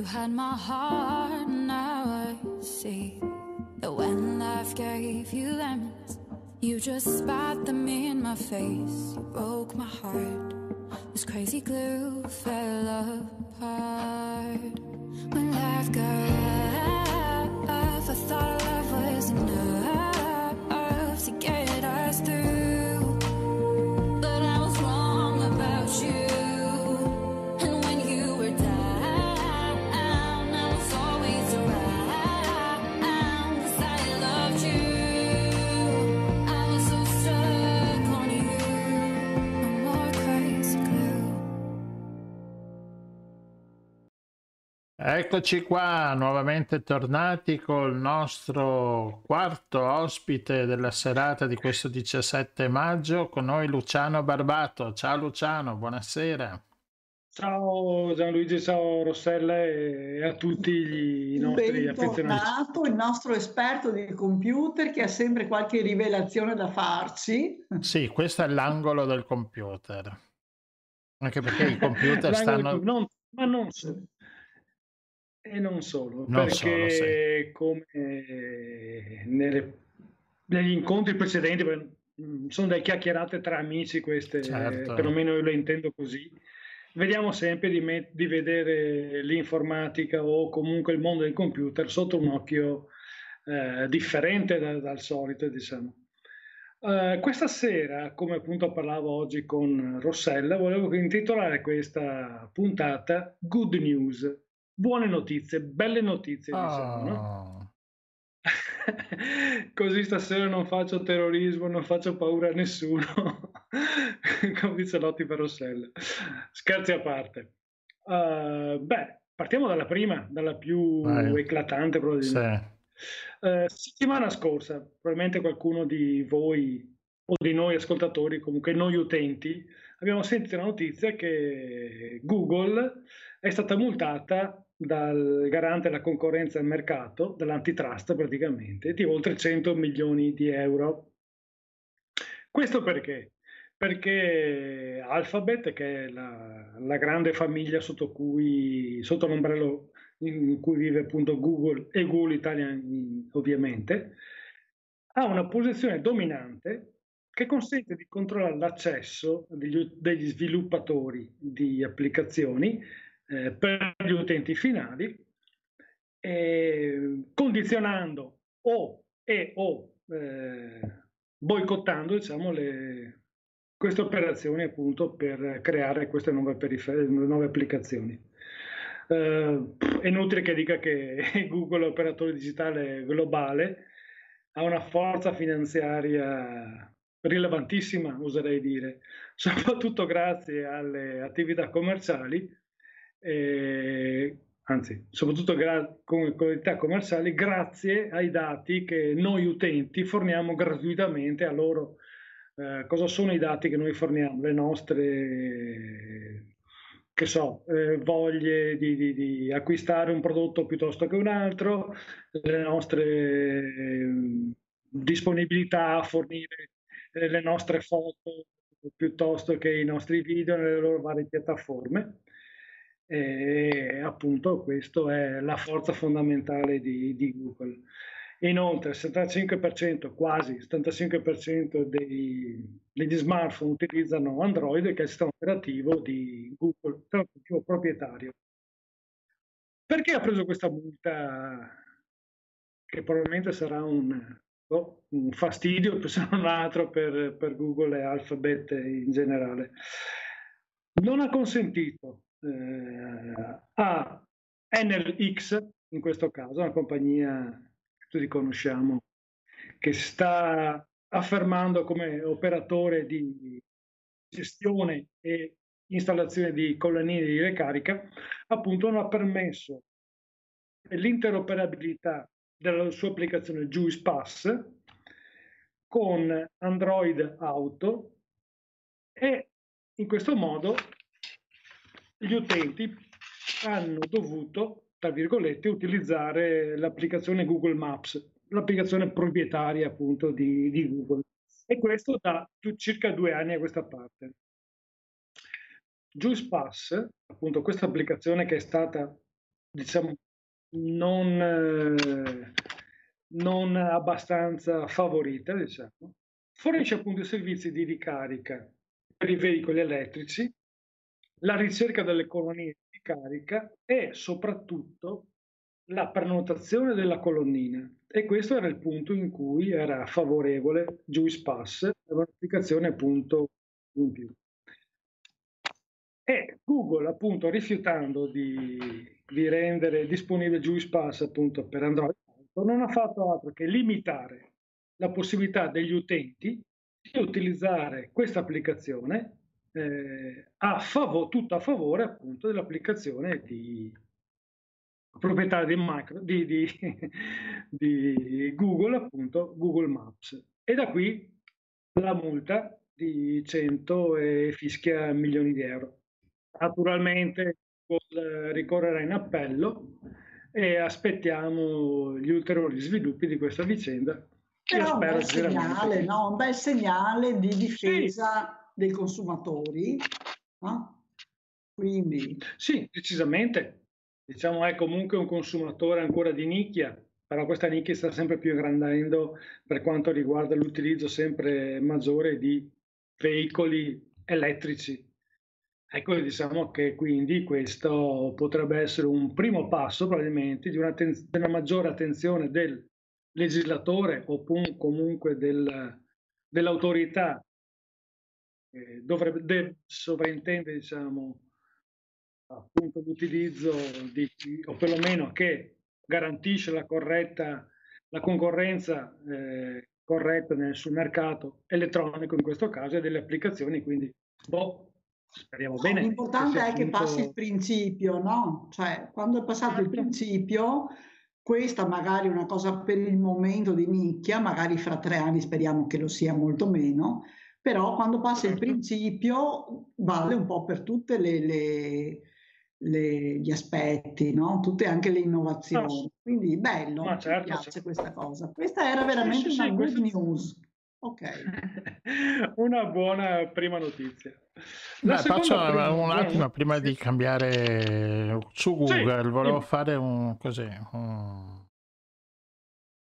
I: You
J: had my heart.
C: Eccoci qua, nuovamente tornati col nostro quarto ospite della serata di questo 17 maggio, con noi Luciano Barbato. Ciao Luciano, buonasera.
K: Ciao Gianluigi, ciao Rossella e a tutti i nostri affezionati.
B: Bentornato il nostro esperto di computer che ha sempre qualche rivelazione da farci.
C: Sì, questo è l'angolo del computer. Anche perché i computer stanno...
K: di- non- ma non. E non solo,
C: Non
K: perché
C: solo,
K: come nelle- negli incontri precedenti, mh, sono delle chiacchierate tra amici queste,
C: Certo.
K: perlomeno io le intendo così. Vediamo sempre di, met- di vedere l'informatica o comunque il mondo del computer sotto un occhio eh, differente da- dal solito, diciamo. Eh, questa sera, come appunto parlavo oggi con Rossella, volevo intitolare questa puntata Good News, buone notizie, belle notizie, diciamo, no?
C: Oh,
K: Così stasera non faccio terrorismo, non faccio paura a nessuno, come dice Lotti per Rossella. Scherzi a parte. Eh, beh, partiamo dalla prima, dalla più
C: Vai.
K: eclatante probabilmente.
C: sì.
K: Eh, settimana scorsa, probabilmente qualcuno di voi o di noi ascoltatori, comunque noi utenti, abbiamo sentito la notizia che Google è stata multata dal garante della concorrenza e del mercato, dall'antitrust praticamente, di oltre 100 milioni di euro. Questo perché? Perché Alphabet, che è la, la grande famiglia sotto, cui, sotto l'ombrello in cui vive appunto Google e Google Italia ovviamente, ha una posizione dominante che consente di controllare l'accesso degli, degli sviluppatori di applicazioni eh, per gli utenti finali, eh, condizionando o e o eh, boicottando diciamo, le- queste operazioni appunto per creare queste nuove, perifer- nuove applicazioni. Eh, è inutile che dica che Google, operatore digitale globale, ha una forza finanziaria rilevantissima, oserei dire, soprattutto grazie alle attività commerciali, eh, anzi, soprattutto gra- come attività commerciali, grazie ai dati che noi utenti forniamo gratuitamente a loro. Eh, cosa sono i dati che noi forniamo? Le nostre che so, eh, voglie di, di- di acquistare un prodotto piuttosto che un altro, le nostre eh, disponibilità a fornire eh, le nostre foto piuttosto che i nostri video nelle loro varie piattaforme. E appunto questa è la forza fondamentale di, di Google. Inoltre, il 75%, quasi il 75% dei- degli smartphone utilizzano Android, che è il sistema operativo di Google, sistema operativo proprietario. Perché ha preso questa multa che probabilmente sarà un, boh, un fastidio, se non altro, per, per Google e Alphabet in generale? Non ha consentito eh, a NLX, in questo caso, una compagnia che tutti conosciamo, che sta affermando come operatore di gestione e installazione di colonnine di ricarica, appunto non ha permesso l'interoperabilità della sua applicazione Juice Pass con Android Auto e in questo modo gli utenti hanno dovuto, tra virgolette, utilizzare l'applicazione Google Maps, l'applicazione proprietaria appunto di, di Google. E questo da circa due anni a questa parte. JuicePass, appunto questa applicazione che è stata, diciamo, non, non abbastanza favorita, diciamo, fornisce appunto i servizi di ricarica per i veicoli elettrici, la ricerca delle colonie di carica e soprattutto la prenotazione della colonnina. E questo era il punto in cui era favorevole Juice Pass, un'applicazione appunto in più. E Google, appunto, rifiutando di, di rendere disponibile Juice Pass appunto per Android, non ha fatto altro che limitare la possibilità degli utenti di utilizzare questa applicazione eh, a favore, tutto a favore appunto dell'applicazione di proprietà di, micro, di, di, di Google, appunto Google Maps. E da qui la multa di 100 e fischia milioni di euro. Naturalmente ricorrerà in appello e aspettiamo gli ulteriori sviluppi di questa vicenda.
B: Però un bel, segnale, no? un bel segnale di difesa sì. Dei consumatori. No? Quindi...
K: Sì, decisamente. Diciamo è comunque un consumatore ancora di nicchia, però questa nicchia sta sempre più ingrandendo per quanto riguarda l'utilizzo sempre maggiore di veicoli elettrici. Ecco, diciamo che quindi questo potrebbe essere un primo passo probabilmente di una, ten- una maggiore attenzione del legislatore o comunque del, dell'autorità che dovrebbe sovrintendere diciamo, appunto l'utilizzo di, o perlomeno che garantisce la corretta la concorrenza eh, corretta nel, sul mercato elettronico in questo caso e delle applicazioni quindi boh, speriamo bene
B: l'importante è che passi il principio no? cioè quando è passato il certo. principio questa magari è una cosa per il momento di nicchia magari fra tre anni speriamo che lo sia molto meno però quando passa il certo. principio vale un po' per tutte le, le le, gli aspetti, no? tutte anche le innovazioni. No. Quindi bello, no, certo, mi piace certo. questa cosa. Questa era veramente sì, sì, una good news. Ok.
K: una buona prima notizia.
C: Beh, faccio prima... un attimo prima di cambiare su Google, sì, volevo sì. fare un così. Un...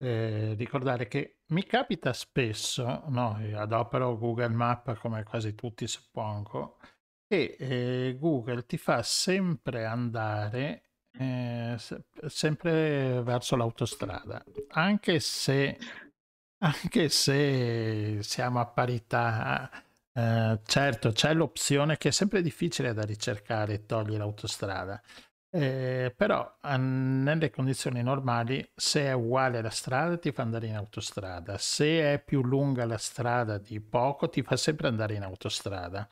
C: Eh, ricordare che mi capita spesso, no, adopero Google Map come quasi tutti suppongo, e eh, Google ti fa sempre andare eh, sempre verso l'autostrada, anche se, anche se siamo a parità. Eh, certo, c'è l'opzione che è sempre difficile da ricercare, togli l'autostrada. Eh, però nelle condizioni normali se è uguale la strada ti fa andare in autostrada. Se è più lunga la strada di poco ti fa sempre andare in autostrada.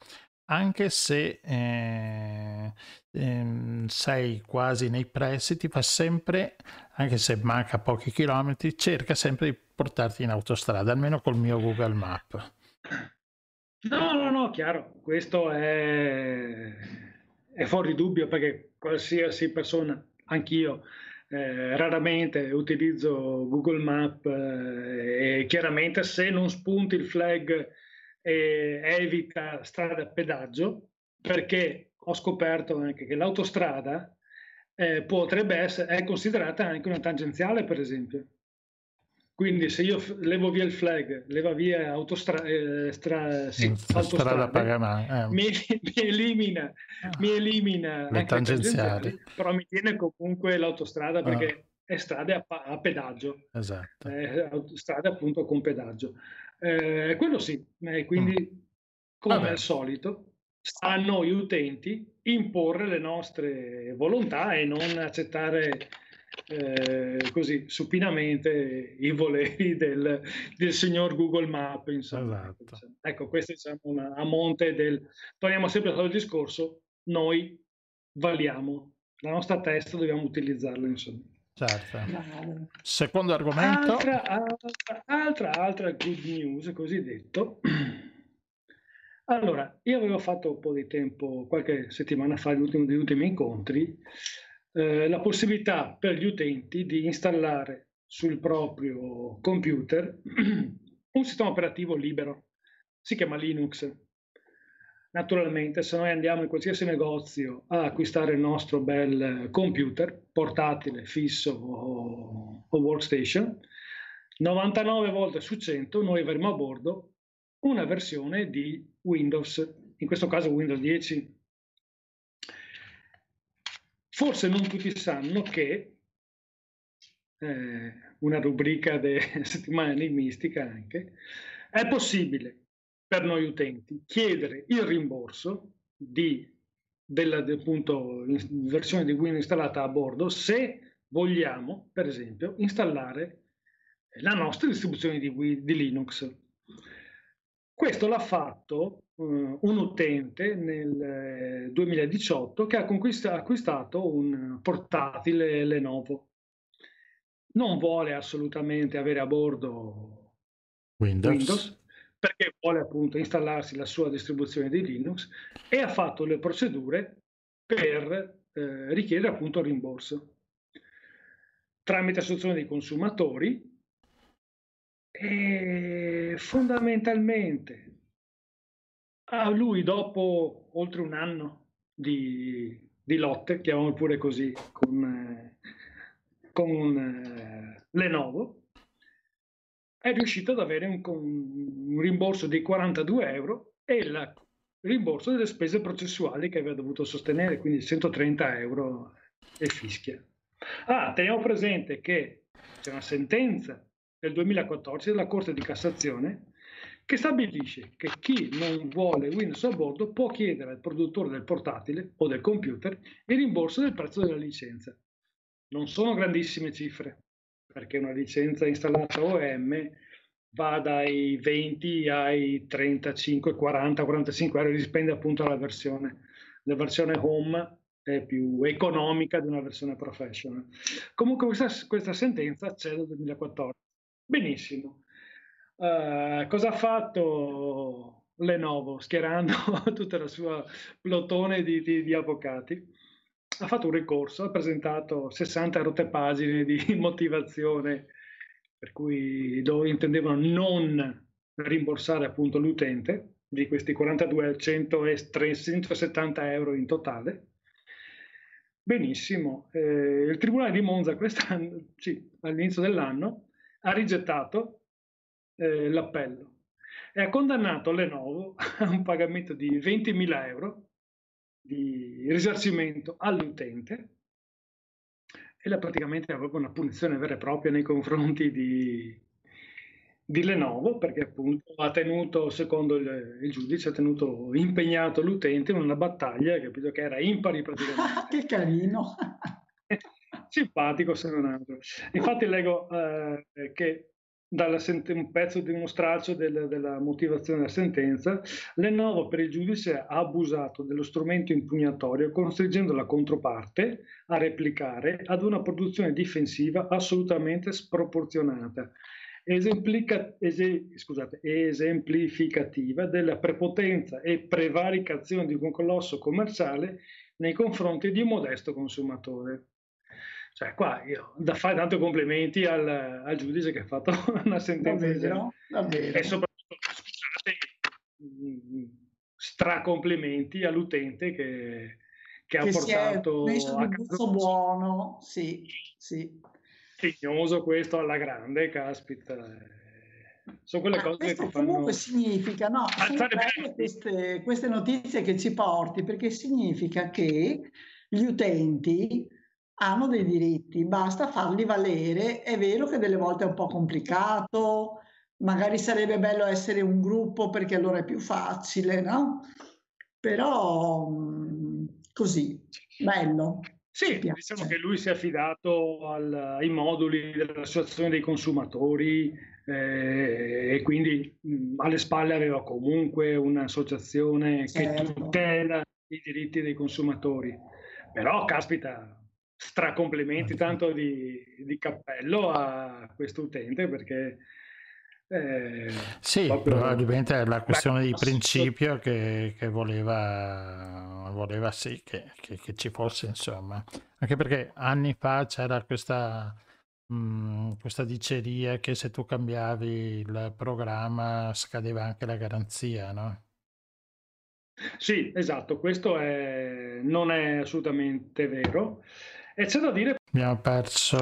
C: Anche se eh, eh, sei quasi nei pressi, ti fa sempre, anche se manca pochi chilometri, cerca sempre di portarti in autostrada, almeno col mio Google Map.
K: No, no, no, chiaro, questo è, è fuori dubbio perché qualsiasi persona, anch'io, eh, raramente utilizzo Google Map eh, e chiaramente se non spunti il flag e evita strade a pedaggio perché ho scoperto anche che l'autostrada eh, potrebbe essere, è considerata anche una tangenziale per esempio. Quindi se io levo via il flag, leva via autostra- eh, stra- sì, autostrada, eh. mi, mi, elimina, ah. mi elimina
C: le tangenziali.
K: però mi tiene comunque l'autostrada perché ah. è strade a, a pedaggio,
C: esatto.
K: è strade appunto con pedaggio. Eh, quello sì, e quindi mm. come Vabbè. al solito sta a noi utenti imporre le nostre volontà e non accettare eh, così supinamente i voleri del, del, signor Google Map. Insomma. Esatto. Ecco, questo diciamo una, a monte del... Torniamo sempre al discorso, noi valiamo, la nostra testa dobbiamo utilizzarla insomma.
C: Certo. Secondo argomento.
K: Altra, altra, altra, altra good news, così detto. Allora, io avevo fatto un po' di tempo, qualche settimana fa, gli ultimi, gli ultimi incontri, eh, la possibilità per gli utenti di installare sul proprio computer un sistema operativo libero, si chiama Linux. Naturalmente, se noi andiamo in qualsiasi negozio a acquistare il nostro bel computer, portatile, fisso o, o workstation, 99 volte su 100 noi avremo a bordo una versione di Windows, in questo caso Windows 10. Forse non tutti sanno che eh, una rubrica di settimana enigmistica anche, è possibile per noi utenti chiedere il rimborso di, della appunto, versione di Windows installata a bordo se vogliamo, per esempio, installare la nostra distribuzione di, di Linux. Questo l'ha fatto uh, un utente nel 2018 che ha acquistato un portatile Lenovo. Non vuole assolutamente avere a bordo Windows. Windows perché vuole appunto installarsi la sua distribuzione di Linux e ha fatto le procedure per eh, richiedere appunto il rimborso. Tramite associazione dei consumatori. E fondamentalmente a lui dopo oltre un anno di, di lotte, chiamiamolo pure così, con, eh, con eh, Lenovo, è riuscito ad avere un, un rimborso di 42 euro e il rimborso delle spese processuali che aveva dovuto sostenere, quindi 130 euro e fischia. Ah, teniamo presente che c'è una sentenza del 2014 della Corte di Cassazione che stabilisce che chi non vuole Windows a bordo può chiedere al produttore del portatile o del computer il rimborso del prezzo della licenza. Non sono grandissime cifre, perché una licenza installata OEM va dai 20 ai 35, 40, 45 euro, dipende appunto dalla versione. La versione home è più economica di una versione professional. Comunque questa, questa sentenza c'è dal 2014. Benissimo. Uh, cosa ha fatto Lenovo schierando tutta la sua plotone di, di, di avvocati? ha fatto un ricorso, ha presentato 60 rotte pagine di motivazione per cui dove intendevano non rimborsare appunto l'utente di questi 42 170 euro in totale. Benissimo, eh, il Tribunale di Monza sì, all'inizio dell'anno, ha rigettato eh, l'appello e ha condannato Lenovo a un pagamento di 20.000 euro di risarcimento all'utente e la praticamente proprio una punizione vera e propria nei confronti di, di Lenovo perché appunto ha tenuto, secondo il, il, giudice, ha tenuto impegnato l'utente in una battaglia capito, che era impari praticamente.
B: che carino!
K: Simpatico se non altro. Infatti leggo eh, che sent- un pezzo di uno stralcio del- della motivazione della sentenza, Lenovo per il giudice ha abusato dello strumento impugnatorio costringendo la controparte a replicare ad una produzione difensiva assolutamente sproporzionata, esemplificativa della prepotenza e prevaricazione di un colosso commerciale nei confronti di un modesto consumatore. Cioè, qua io da fare tanto complimenti al, al giudice che ha fatto una sentenza
B: davvero, davvero.
K: e soprattutto, scusate, mm, stracomplimenti all'utente che, che, che ha portato
B: è a casa buono, sì, sì.
K: Tignoso questo alla grande, caspita. Sono quelle
B: Ma
K: cose che fanno...
B: comunque significa, no, queste, queste notizie che ci porti, perché significa che gli utenti hanno dei diritti, basta farli valere. È vero che delle volte è un po' complicato, magari sarebbe bello essere un gruppo perché allora è più facile, no? Però mm, così, bello.
K: Sì, diciamo che lui si è affidato al, ai moduli dell'associazione dei consumatori eh, e quindi mh, mm, alle spalle aveva comunque un'associazione certo. che tutela i diritti dei consumatori. Però, caspita, stracomplimenti tanto di, di cappello a questo utente perché
C: eh, sì, proprio... probabilmente è la questione di principio che, che voleva, voleva sì che, che, che, ci fosse, insomma. Anche perché anni fa c'era questa, mh, mm, questa diceria che se tu cambiavi il programma scadeva anche la garanzia, no?
K: Sì, esatto, questo è... non è assolutamente vero. E c'è da dire...
C: Abbiamo perso...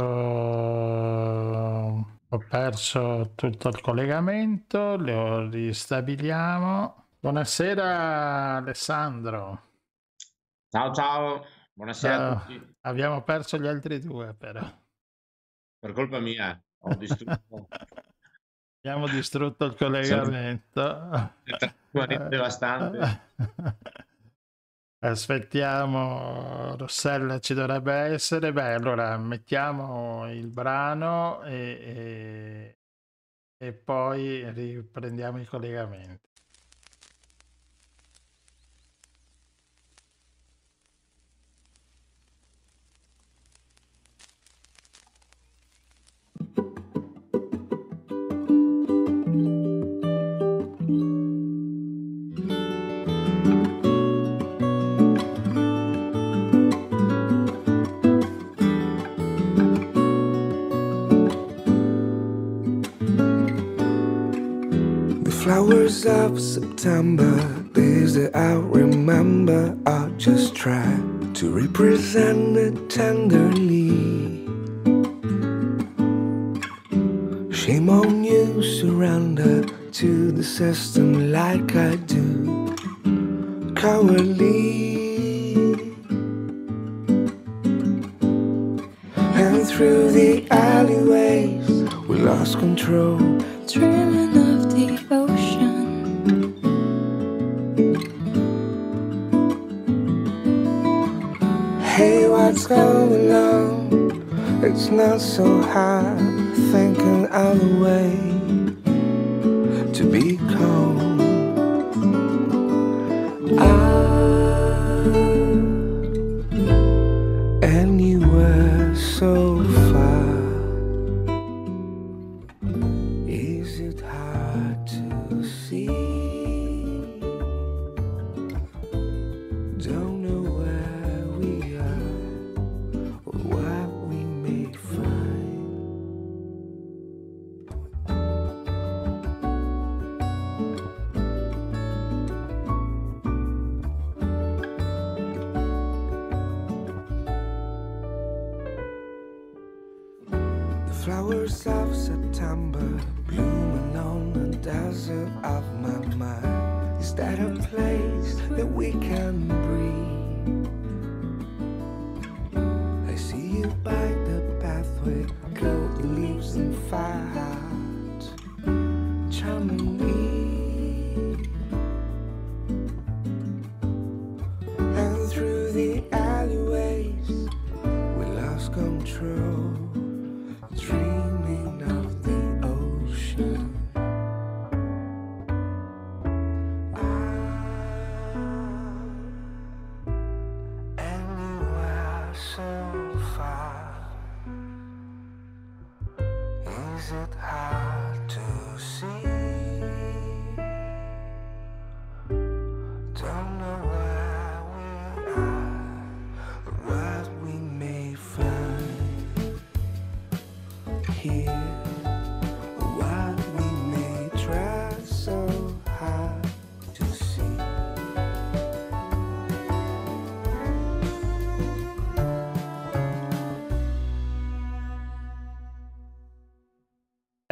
C: Ho perso tutto il collegamento, lo ristabiliamo. Buonasera Alessandro.
L: Ciao ciao, buonasera
C: Ciao.
L: a tutti.
C: Abbiamo perso gli altri due però.
L: Per colpa mia, ho distrutto
C: Abbiamo distrutto il collegamento.
L: Guarita devastante.
C: Aspettiamo, Rossella ci dovrebbe essere. Beh, allora mettiamo il brano e, e, e poi riprendiamo il collegamento.
M: Flowers of September, days that I'll remember. I'll just try to represent it tenderly. Shame on you, surrender to the system like I do. Cowardly. And through the alleyways, we lost control.
J: Dreaming
M: It's not so hard thinking of the way.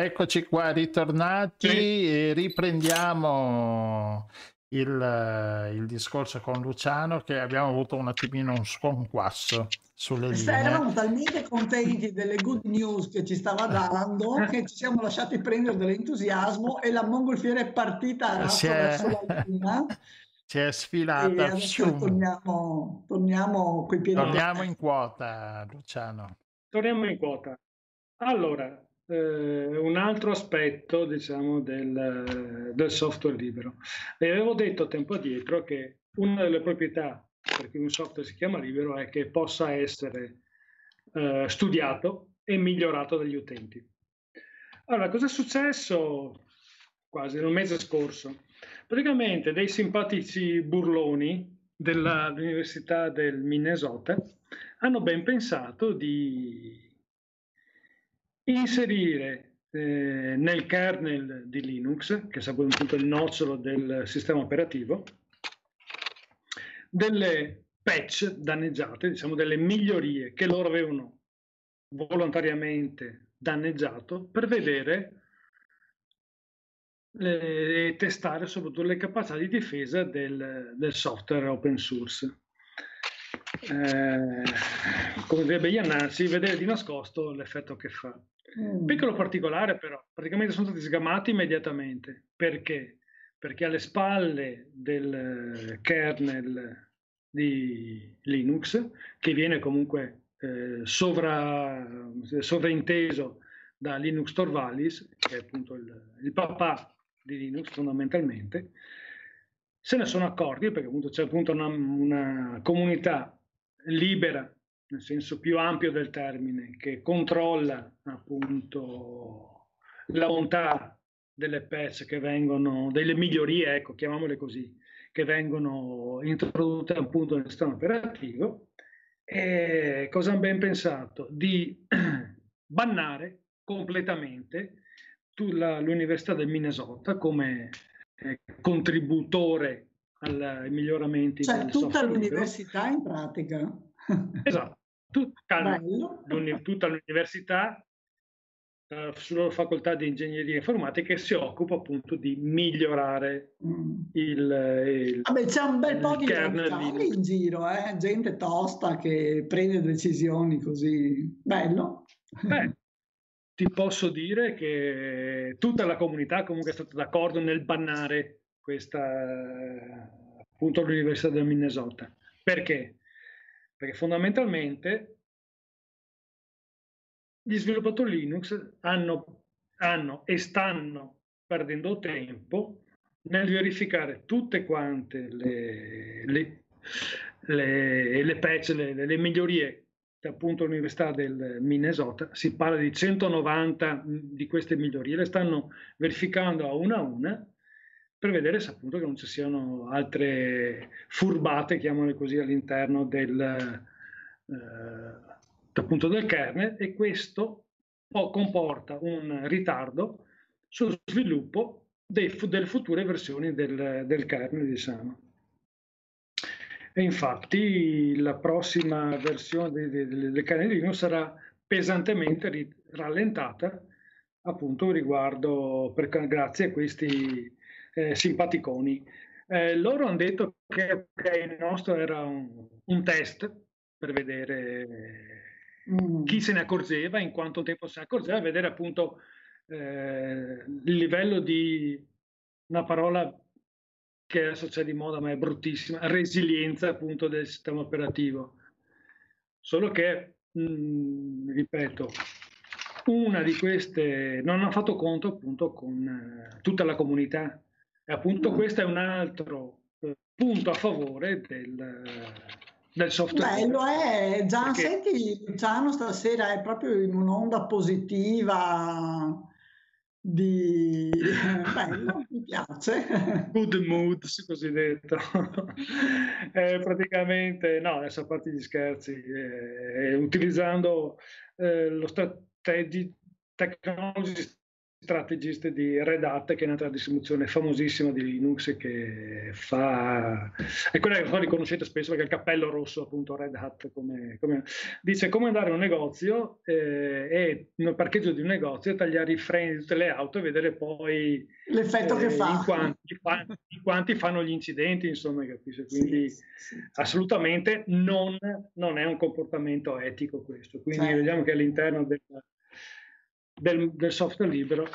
C: Eccoci qua, ritornati e riprendiamo il, il discorso con Luciano che abbiamo avuto un attimino un sconquasso sulle linee.
B: Eravamo talmente contenti delle good news che ci stava dando che ci siamo lasciati prendere dall'entusiasmo e la mongolfiera è partita
C: Si è-
B: verso la luna
C: Si è sfilata.
B: torniamo, torniamo
C: Torniamo in quota, Luciano.
K: Torniamo in quota. Allora, eh, un altro aspetto, diciamo, del, del software libero. Vi avevo detto tempo addietro che una delle proprietà per cui un software si chiama libero è che possa essere eh, studiato e migliorato dagli utenti. Allora, cosa è successo quasi nel mese scorso? Praticamente dei simpatici burloni della- dell'Università del Minnesota hanno ben pensato di inserire eh, nel kernel di Linux, che sarebbe appunto il nocciolo del sistema operativo, delle patch danneggiate, diciamo delle migliorie che loro avevano volontariamente danneggiato per vedere e testare soprattutto le capacità di difesa del, del software open source. Eh, come direbbe Iannanzi, vedere di nascosto l'effetto che fa. Mm. Piccolo particolare però, praticamente sono stati sgamati immediatamente. Perché? Perché alle spalle del kernel di Linux, che viene comunque eh, sovra, sovrainteso da Linux Torvallis, che è appunto il, il papà di Linux fondamentalmente, se ne sono accorti perché appunto c'è appunto una, una comunità libera nel senso più ampio del termine, che controlla appunto la bontà delle patch che vengono, delle migliorie, ecco, chiamiamole così, che vengono introdotte appunto nel sistema operativo. E cosa hanno ben pensato? Di bannare completamente l'Università del Minnesota come eh, contributore ai miglioramenti
B: cioè,
K: del
B: tutta l'università in pratica
K: esatto tutta, tutta l'università uh, sulla facoltà di ingegneria informatica si occupa appunto di migliorare mm. il, il
B: Vabbè, c'è un bel po' di gente in giro eh? gente tosta che prende decisioni così bello
K: Beh, ti posso dire che tutta la comunità comunque è stata d'accordo nel bannare questa appunto l'Università del Minnesota. Perché? Perché fondamentalmente gli sviluppatori Linux hanno, hanno e stanno perdendo tempo nel verificare tutte quante le, le, le, le patch, le, le migliorie appunto l'Università del Minnesota, si parla di 190 di queste migliorie, le stanno verificando a una a una per vedere se appunto che non ci siano altre furbate, chiamale così, all'interno del, eh, appunto del kernel e questo comporta un ritardo sullo sviluppo dei, delle future versioni del, del kernel, diciamo. E infatti la prossima versione del, kernel Linux sarà pesantemente rallentata appunto riguardo per, grazie a questi eh, simpaticoni. Eh, loro hanno detto che okay, il nostro era un, un test per vedere mm. chi se ne accorgeva, in quanto tempo se ne accorgeva, vedere appunto eh, il livello di una parola che adesso c'è di moda ma è bruttissima, resilienza appunto del sistema operativo. Solo che, mh, mm, ripeto, una di queste non ha fatto conto appunto con eh, tutta la comunità e appunto questo è un altro eh, punto a favore del, del software.
B: Beh, lo è, Gian, Perché... senti, Luciano stasera è proprio in un'onda positiva di bello, mi piace.
K: Good mood, cosiddetto. eh, praticamente, no, adesso a parte gli scherzi, eh, utilizzando eh, lo strategy technology strategist di Red Hat, che è un'altra distribuzione famosissima di Linux che fa... è quella che voi conoscete spesso perché il cappello rosso, appunto Red Hat, come, come... dice come andare in un negozio eh, e nel parcheggio di un negozio tagliare i freni di tutte le auto e vedere poi
B: l'effetto eh, che fa.
K: In quanti, in quanti, fanno gli incidenti, insomma, capisci? Quindi sì, sì, assolutamente non, non, è un comportamento etico questo. Quindi certo. vediamo che all'interno del del, del software libero.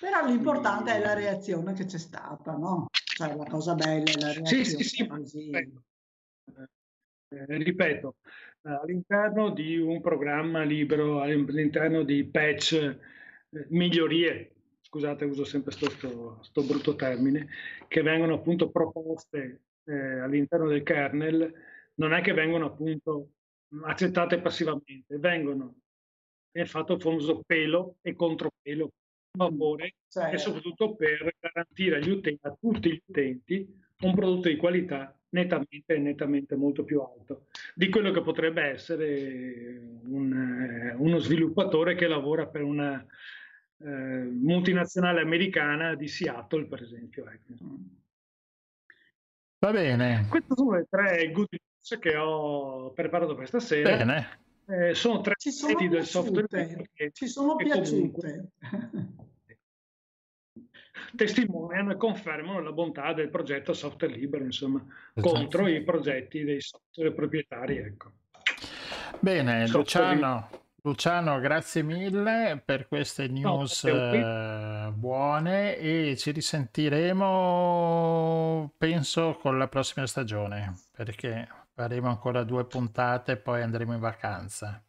B: Però l'importante è la reazione che c'è stata, no? Cioè la cosa bella è la reazione. Sì, sì, sì. Così.
K: Eh, ripeto, all'interno di un programma libero, all'interno di patch, eh, migliorie, scusate uso sempre questo brutto termine, che vengono appunto proposte eh, all'interno del kernel, non è che vengono appunto accettate passivamente, vengono è fatto il famoso pelo e contropelo favore certo. e soprattutto per garantire agli utenti, a tutti gli utenti un prodotto di qualità nettamente, nettamente molto più alto di quello che potrebbe essere un, eh, uno sviluppatore che lavora per una eh, multinazionale americana di Seattle, per esempio. Ecco.
C: Va bene.
K: Queste sono le tre good news che ho preparato questa sera.
C: Bene.
K: Eh, sono tre
B: ci sono
K: piaciute, del software
B: che, ci sono piaciute.
K: testimoniano e confermano la bontà del progetto software libero, insomma, esatto. contro i progetti dei software proprietari. Ecco.
C: Bene, Luciano, Luciano, grazie mille per queste news no, buone e ci risentiremo, penso, con la prossima stagione, perché faremo ancora due puntate e poi andremo in vacanza.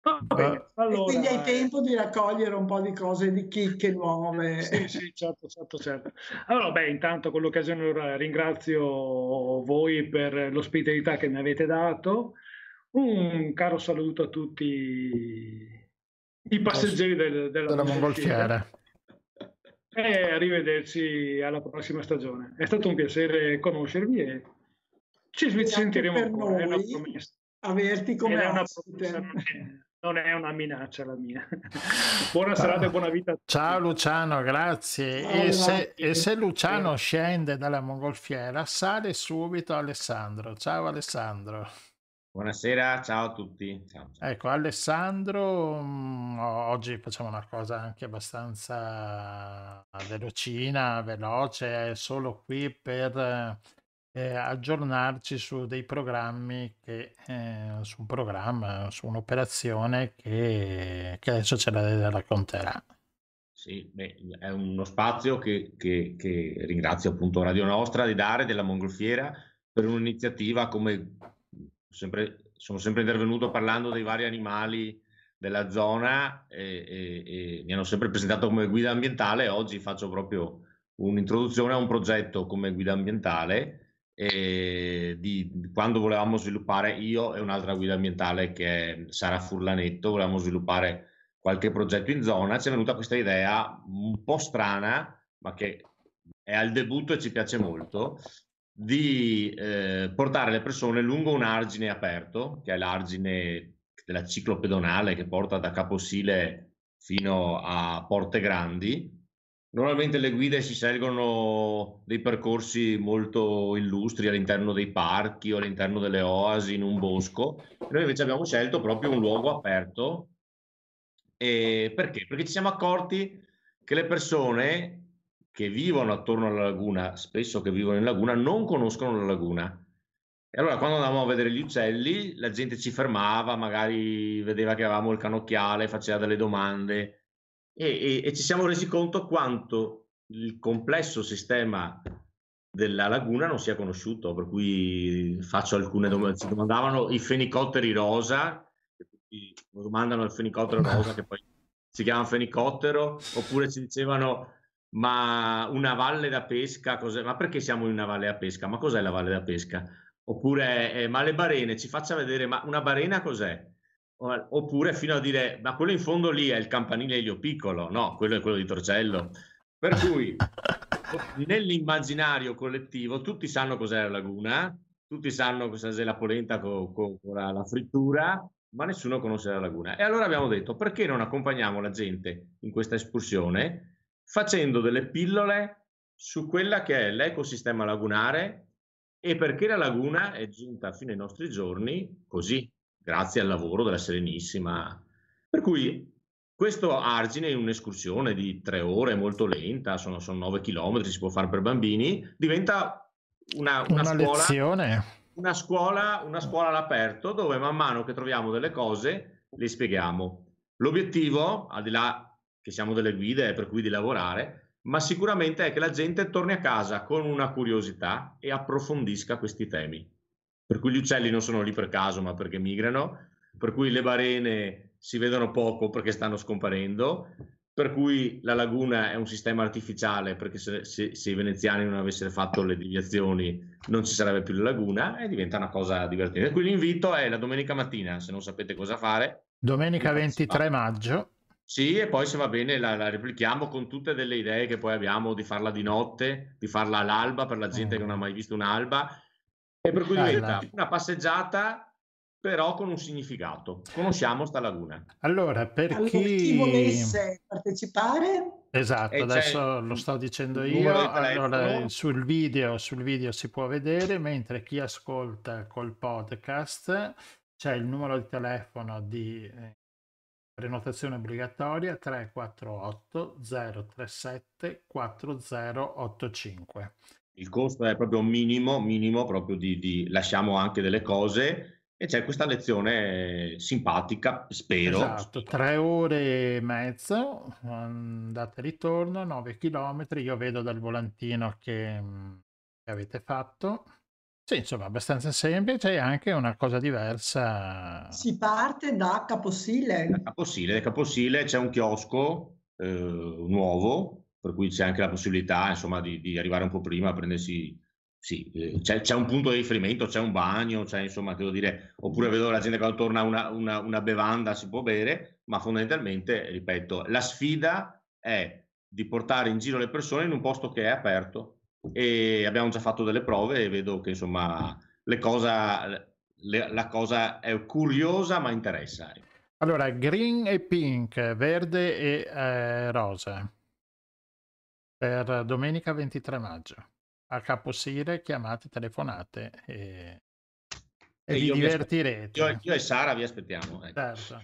B: Allora, quindi hai tempo di raccogliere un po' di cose, di chicche nuove.
K: Sì, sì, certo, certo, certo. Allora, beh, intanto con l'occasione ringrazio voi per l'ospitalità che mi avete dato. Un caro saluto a tutti i passeggeri del, della,
C: della mongolfiera.
K: E arrivederci alla prossima stagione. È stato un piacere conoscervi e ci sentiremo
B: ancora. È una promessa. Averti come ospite
K: non è una minaccia la mia. buona serata e buona vita.
C: Ciao Luciano, grazie. Ciao, e, se, e, se, Luciano scende dalla mongolfiera, sale subito Alessandro. Ciao Alessandro.
L: Buonasera, ciao a tutti. Ciao,
C: ciao. Ecco, Alessandro, mm, oggi facciamo una cosa anche abbastanza velocina, veloce, è solo qui per eh, aggiornarci su dei programmi che, eh, su un programma, su un'operazione che, che adesso ce la racconterà.
L: Sì, beh, è uno spazio che, che, che, ringrazio appunto Radio Nostra di dare della Mongolfiera per un'iniziativa come sempre, sono sempre intervenuto parlando dei vari animali della zona e, e, e mi hanno sempre presentato come guida ambientale. Oggi faccio proprio un'introduzione a un progetto come guida ambientale eh, di, di, quando volevamo sviluppare io e un'altra guida ambientale che è Sara Furlanetto, volevamo sviluppare qualche progetto in zona, ci è venuta questa idea un po' strana, ma che è al debutto e ci piace molto, di eh, portare le persone lungo un argine aperto, che è l'argine della ciclopedonale che porta da Caposile fino a Porte Grandi, Normalmente le guide si scelgono dei percorsi molto illustri all'interno dei parchi o all'interno delle oasi in un bosco. Noi invece abbiamo scelto proprio un luogo aperto. E perché? Perché ci siamo accorti che le persone che vivono attorno alla laguna, spesso che vivono in laguna, non conoscono la laguna. E allora quando andavamo a vedere gli uccelli, la gente ci fermava, magari vedeva che avevamo il canocchiale, faceva delle domande e, e, e ci siamo resi conto quanto il complesso sistema della laguna non sia conosciuto, per cui faccio alcune domande. Si domandavano i fenicotteri rosa, domandano il fenicottero rosa che poi si chiama fenicottero, oppure ci dicevano ma una valle da pesca, cos'è? ma perché siamo in una valle da pesca? Ma cos'è la valle da pesca? Oppure, eh, ma le barene, ci faccia vedere, ma una barena cos'è? Oppure fino a dire, ma quello in fondo lì è il campanile Elio Piccolo, no, quello è quello di Torcello. Per cui nell'immaginario collettivo tutti sanno cos'è la laguna, tutti sanno cos'è la polenta con, con, con la, la frittura, ma nessuno conosce la laguna. E allora abbiamo detto, perché non accompagniamo la gente in questa escursione facendo delle pillole su quella che è l'ecosistema lagunare e perché la laguna è giunta fino ai nostri giorni così, grazie al lavoro della Serenissima. Per cui questo argine in un'escursione di tre ore molto lenta, sono, sono 9 km, si può fare per bambini, diventa una, una, una scuola, lezione. Una scuola, una scuola all'aperto dove man mano che troviamo delle cose le spieghiamo. L'obiettivo, al di là che siamo delle guide per cui di lavorare, ma sicuramente è che la gente torni a casa con una curiosità e approfondisca questi temi per cui gli uccelli non sono lì per caso ma perché migrano, per cui le balene si vedono poco perché stanno scomparendo, per cui la laguna è un sistema artificiale perché se, se, se, i veneziani non avessero fatto le deviazioni non ci sarebbe più la laguna e diventa una cosa divertente. Quindi l'invito è la domenica mattina, se non sapete cosa fare.
C: Domenica 23 maggio.
L: Sì, e poi se va bene la, la, replichiamo con tutte delle idee che poi abbiamo di farla di notte, di farla all'alba per la gente mm. che non ha mai visto un'alba e per cui diventa una passeggiata però con un significato. Conosciamo sta laguna.
C: Allora, per
B: allora,
C: chi...
B: chi volesse partecipare
C: Esatto,
L: E c'è
C: adesso lo sto dicendo io. Allora, sul video, sul video si può vedere, mentre chi ascolta col podcast c'è il numero di telefono di eh, prenotazione obbligatoria 348 037 4085.
L: Il costo è proprio minimo, minimo proprio di, di- lasciamo anche delle cose e c'è questa lezione simpatica, spero.
C: Esatto, tre ore e mezzo, andata e ritorno, 9 chilometri. Io vedo dal volantino che, mm, che avete fatto. Sì, insomma, abbastanza semplice e anche una cosa diversa.
B: Si parte da Caposile.
L: Da Caposile, da Caposile c'è un chiosco eh, nuovo, per cui c'è anche la possibilità, insomma, di, di arrivare un po' prima a prendersi. Sì, eh, c'è, c'è un punto di riferimento, c'è un bagno, c'è insomma, dire, oppure vedo la gente quando torna una, una, una bevanda si può bere, ma fondamentalmente, ripeto, la sfida è di portare in giro le persone in un posto che è aperto e abbiamo già fatto delle prove e vedo che insomma le cosa, le- la cosa è curiosa ma interessa. ecco.
C: Allora, green e pink, verde e eh, rosa per domenica 23 maggio. A Caposile chiamate, telefonate e, e
L: E
C: vi divertirete.
L: Io, io e Sara vi aspettiamo. ecco.
C: Certo.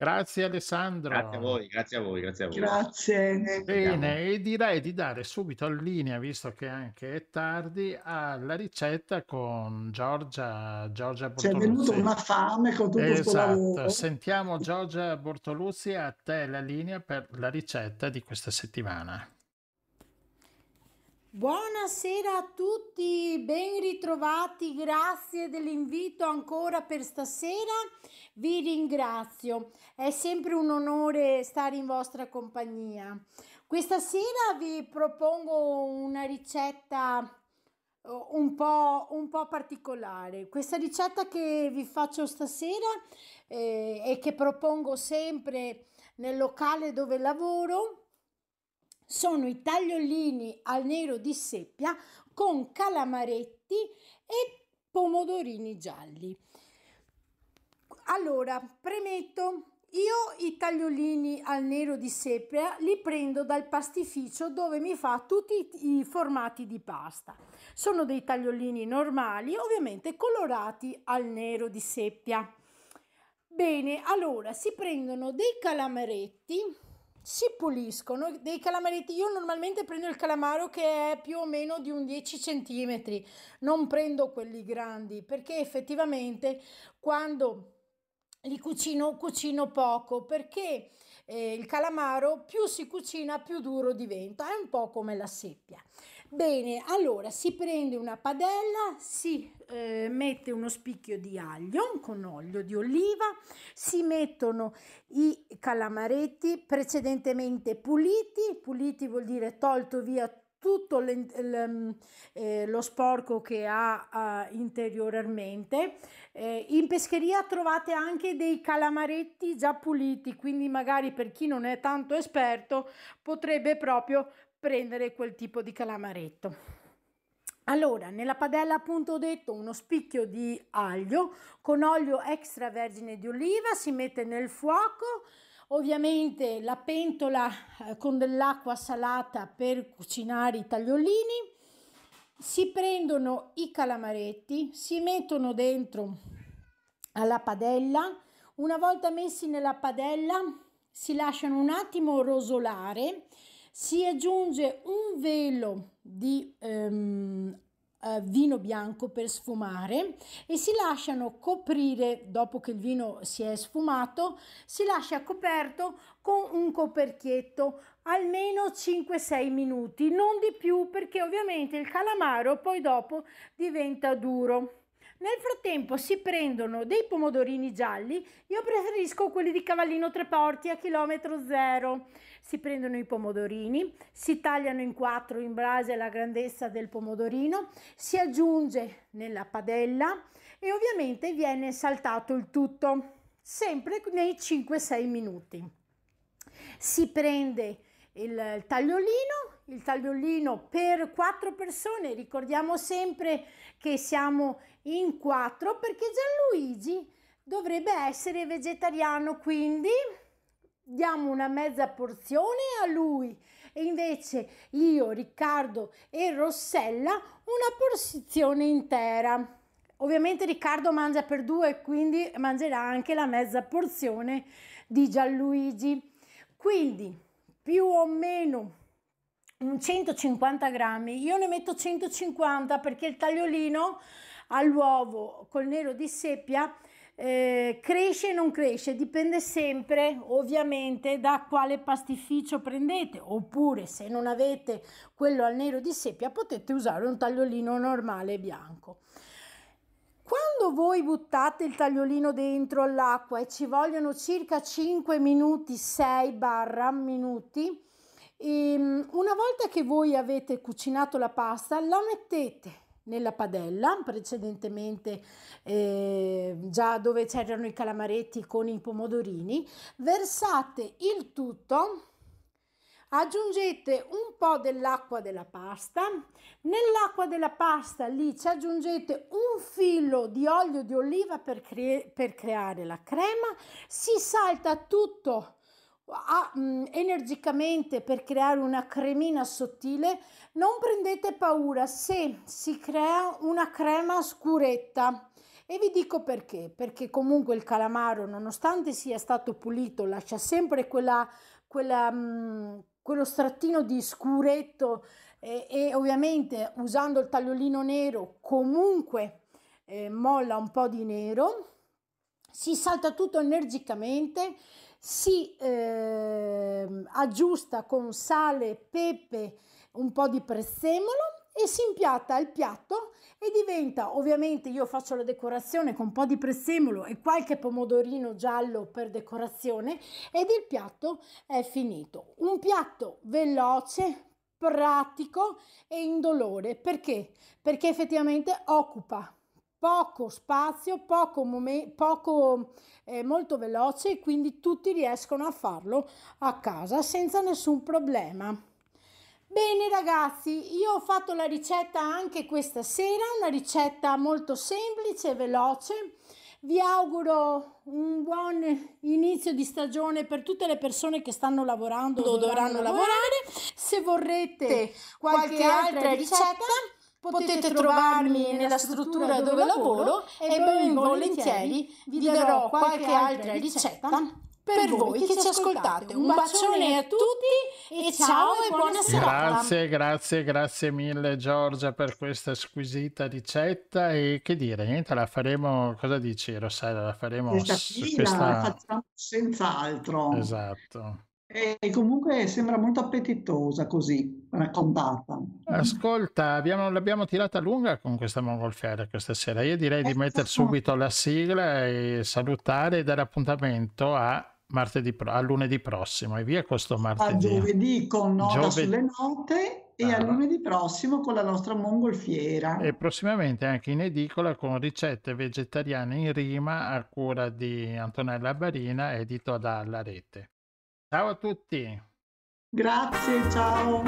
C: Grazie Alessandro.
L: Grazie a voi, grazie a voi, grazie a voi.
B: Grazie.
C: Bene, e direi di dare subito in linea, visto che anche è tardi, alla ricetta con Giorgia, Giorgia
B: Ci è venuta
C: Bortoluzzi.
B: una fame con tutto questo
C: Esatto,
B: lavoro.
C: sentiamo Giorgia Bortoluzzi, a te la linea per la ricetta di questa settimana.
N: Buonasera a tutti, ben ritrovati, grazie dell'invito ancora per stasera, vi ringrazio, è sempre un onore stare in vostra compagnia. Questa sera vi propongo una ricetta eh, un po', un po' particolare. Questa ricetta che vi faccio stasera eh, e che propongo sempre nel locale dove lavoro sono i tagliolini al nero di seppia con calamaretti e pomodorini gialli. Allora, premetto, io i tagliolini al nero di seppia li prendo dal pastificio dove mi fa tutti i formati di pasta. Sono dei tagliolini normali, ovviamente colorati al nero di seppia. Bene, allora si prendono dei calamaretti, si puliscono dei calamaretti. Io normalmente prendo il calamaro che è più o meno di un 10 centimetri, non prendo quelli grandi perché effettivamente quando li cucino, cucino poco perché eh, il calamaro più si cucina più duro diventa, è un po' come la seppia. Bene, allora si prende una padella, si eh, mette uno spicchio di aglio con olio di oliva, si mettono i calamaretti precedentemente puliti, puliti vuol dire tolto via tutto l'en- il, eh, lo sporco che ha eh, interiormente. Eh, in pescheria trovate anche dei calamaretti già puliti, quindi magari per chi non è tanto esperto potrebbe proprio prendere quel tipo di calamaretto. Allora, nella padella appunto ho detto uno spicchio di aglio con olio extravergine di oliva, si mette nel fuoco, ovviamente la pentola eh, con dell'acqua salata per cucinare i tagliolini, si prendono i calamaretti, si mettono dentro alla padella, una volta messi nella padella si lasciano un attimo rosolare, si aggiunge un velo di ehm, eh, vino bianco per sfumare e si lasciano coprire dopo che il vino si è sfumato si lascia coperto con un coperchietto almeno 5-6 minuti non di più perché ovviamente il calamaro poi dopo diventa duro nel frattempo si prendono dei pomodorini gialli, io preferisco quelli di Cavallino Treporti a chilometro zero. Si prendono i pomodorini, si tagliano in quattro in base alla grandezza del pomodorino, si aggiunge nella padella e ovviamente viene saltato il tutto, sempre nei 5-6 minuti. Si prende il, tagliolino, il tagliolino per quattro persone, ricordiamo sempre che siamo in quattro perché Gianluigi dovrebbe essere vegetariano, quindi diamo una mezza porzione a lui e invece io, Riccardo e Rossella una porzione intera. Ovviamente Riccardo mangia per due, quindi mangerà anche la mezza porzione di Gianluigi. Quindi più o meno un 150 grammi, io ne metto 150 perché il tagliolino all'uovo col nero di seppia eh, cresce e non cresce, dipende sempre ovviamente da quale pastificio prendete, oppure se non avete quello al nero di seppia potete usare un tagliolino normale bianco. Quando voi buttate il tagliolino dentro all'acqua e ci vogliono circa 5 minuti, 6 barra minuti, ehm, una volta che voi avete cucinato la pasta, la mettete nella padella, precedentemente eh, già dove c'erano i calamaretti con i pomodorini, versate il tutto, aggiungete un po' dell'acqua della pasta, nell'acqua della pasta lì ci aggiungete un filo di olio di oliva per, cre- per creare la crema, si salta tutto a, mh, energicamente per creare una cremina sottile, non prendete paura se si crea una crema scuretta. E vi dico perché, perché comunque il calamaro, nonostante sia stato pulito, lascia sempre quella, quella, mh, mm, quello strattino di scuretto. E, e, ovviamente usando il tagliolino nero comunque eh, molla un po' di nero, si salta tutto energicamente. Si eh, aggiusta con sale, pepe, un po' di prezzemolo e si impiatta il piatto e diventa ovviamente io faccio la decorazione con un po' di prezzemolo e qualche pomodorino giallo per decorazione ed il piatto è finito. Un piatto veloce pratico e indolore. Perché? Perché effettivamente occupa poco spazio, poco, mom- poco eh, molto veloce e quindi tutti riescono a farlo a casa senza nessun problema. Bene ragazzi, io ho fatto la ricetta anche questa sera, una ricetta molto semplice e veloce. Vi auguro un buon inizio di stagione per tutte le persone che stanno lavorando o dovranno lavorare. Se vorrete qualche, qualche altra ricetta Potete trovarmi nella struttura dove lavoro e ben volentieri vi darò qualche altra ricetta per voi che ci ascoltate. Un bacione a tutti e ciao e buona serata.
C: Grazie, grazie, grazie mille Giorgia per questa squisita ricetta e che dire, niente, la faremo, cosa dici Rossella? La faremo
B: questa fila, questa... la facciamo senz'altro.
C: Esatto.
B: E comunque sembra molto appetitosa così raccontata.
C: Ascolta, abbiamo, l'abbiamo tirata lunga con questa mongolfiera questa sera. Io direi di mettere subito la sigla e salutare e dare appuntamento a martedì a lunedì prossimo e via questo martedì.
B: A giovedì con Nota Giove... sulle note e ah. a lunedì prossimo con la nostra mongolfiera.
C: E prossimamente anche in edicola con ricette vegetariane in rima a cura di Antonella Barina, edito dalla Rete. Ciao a tutti.
B: Grazie, ciao.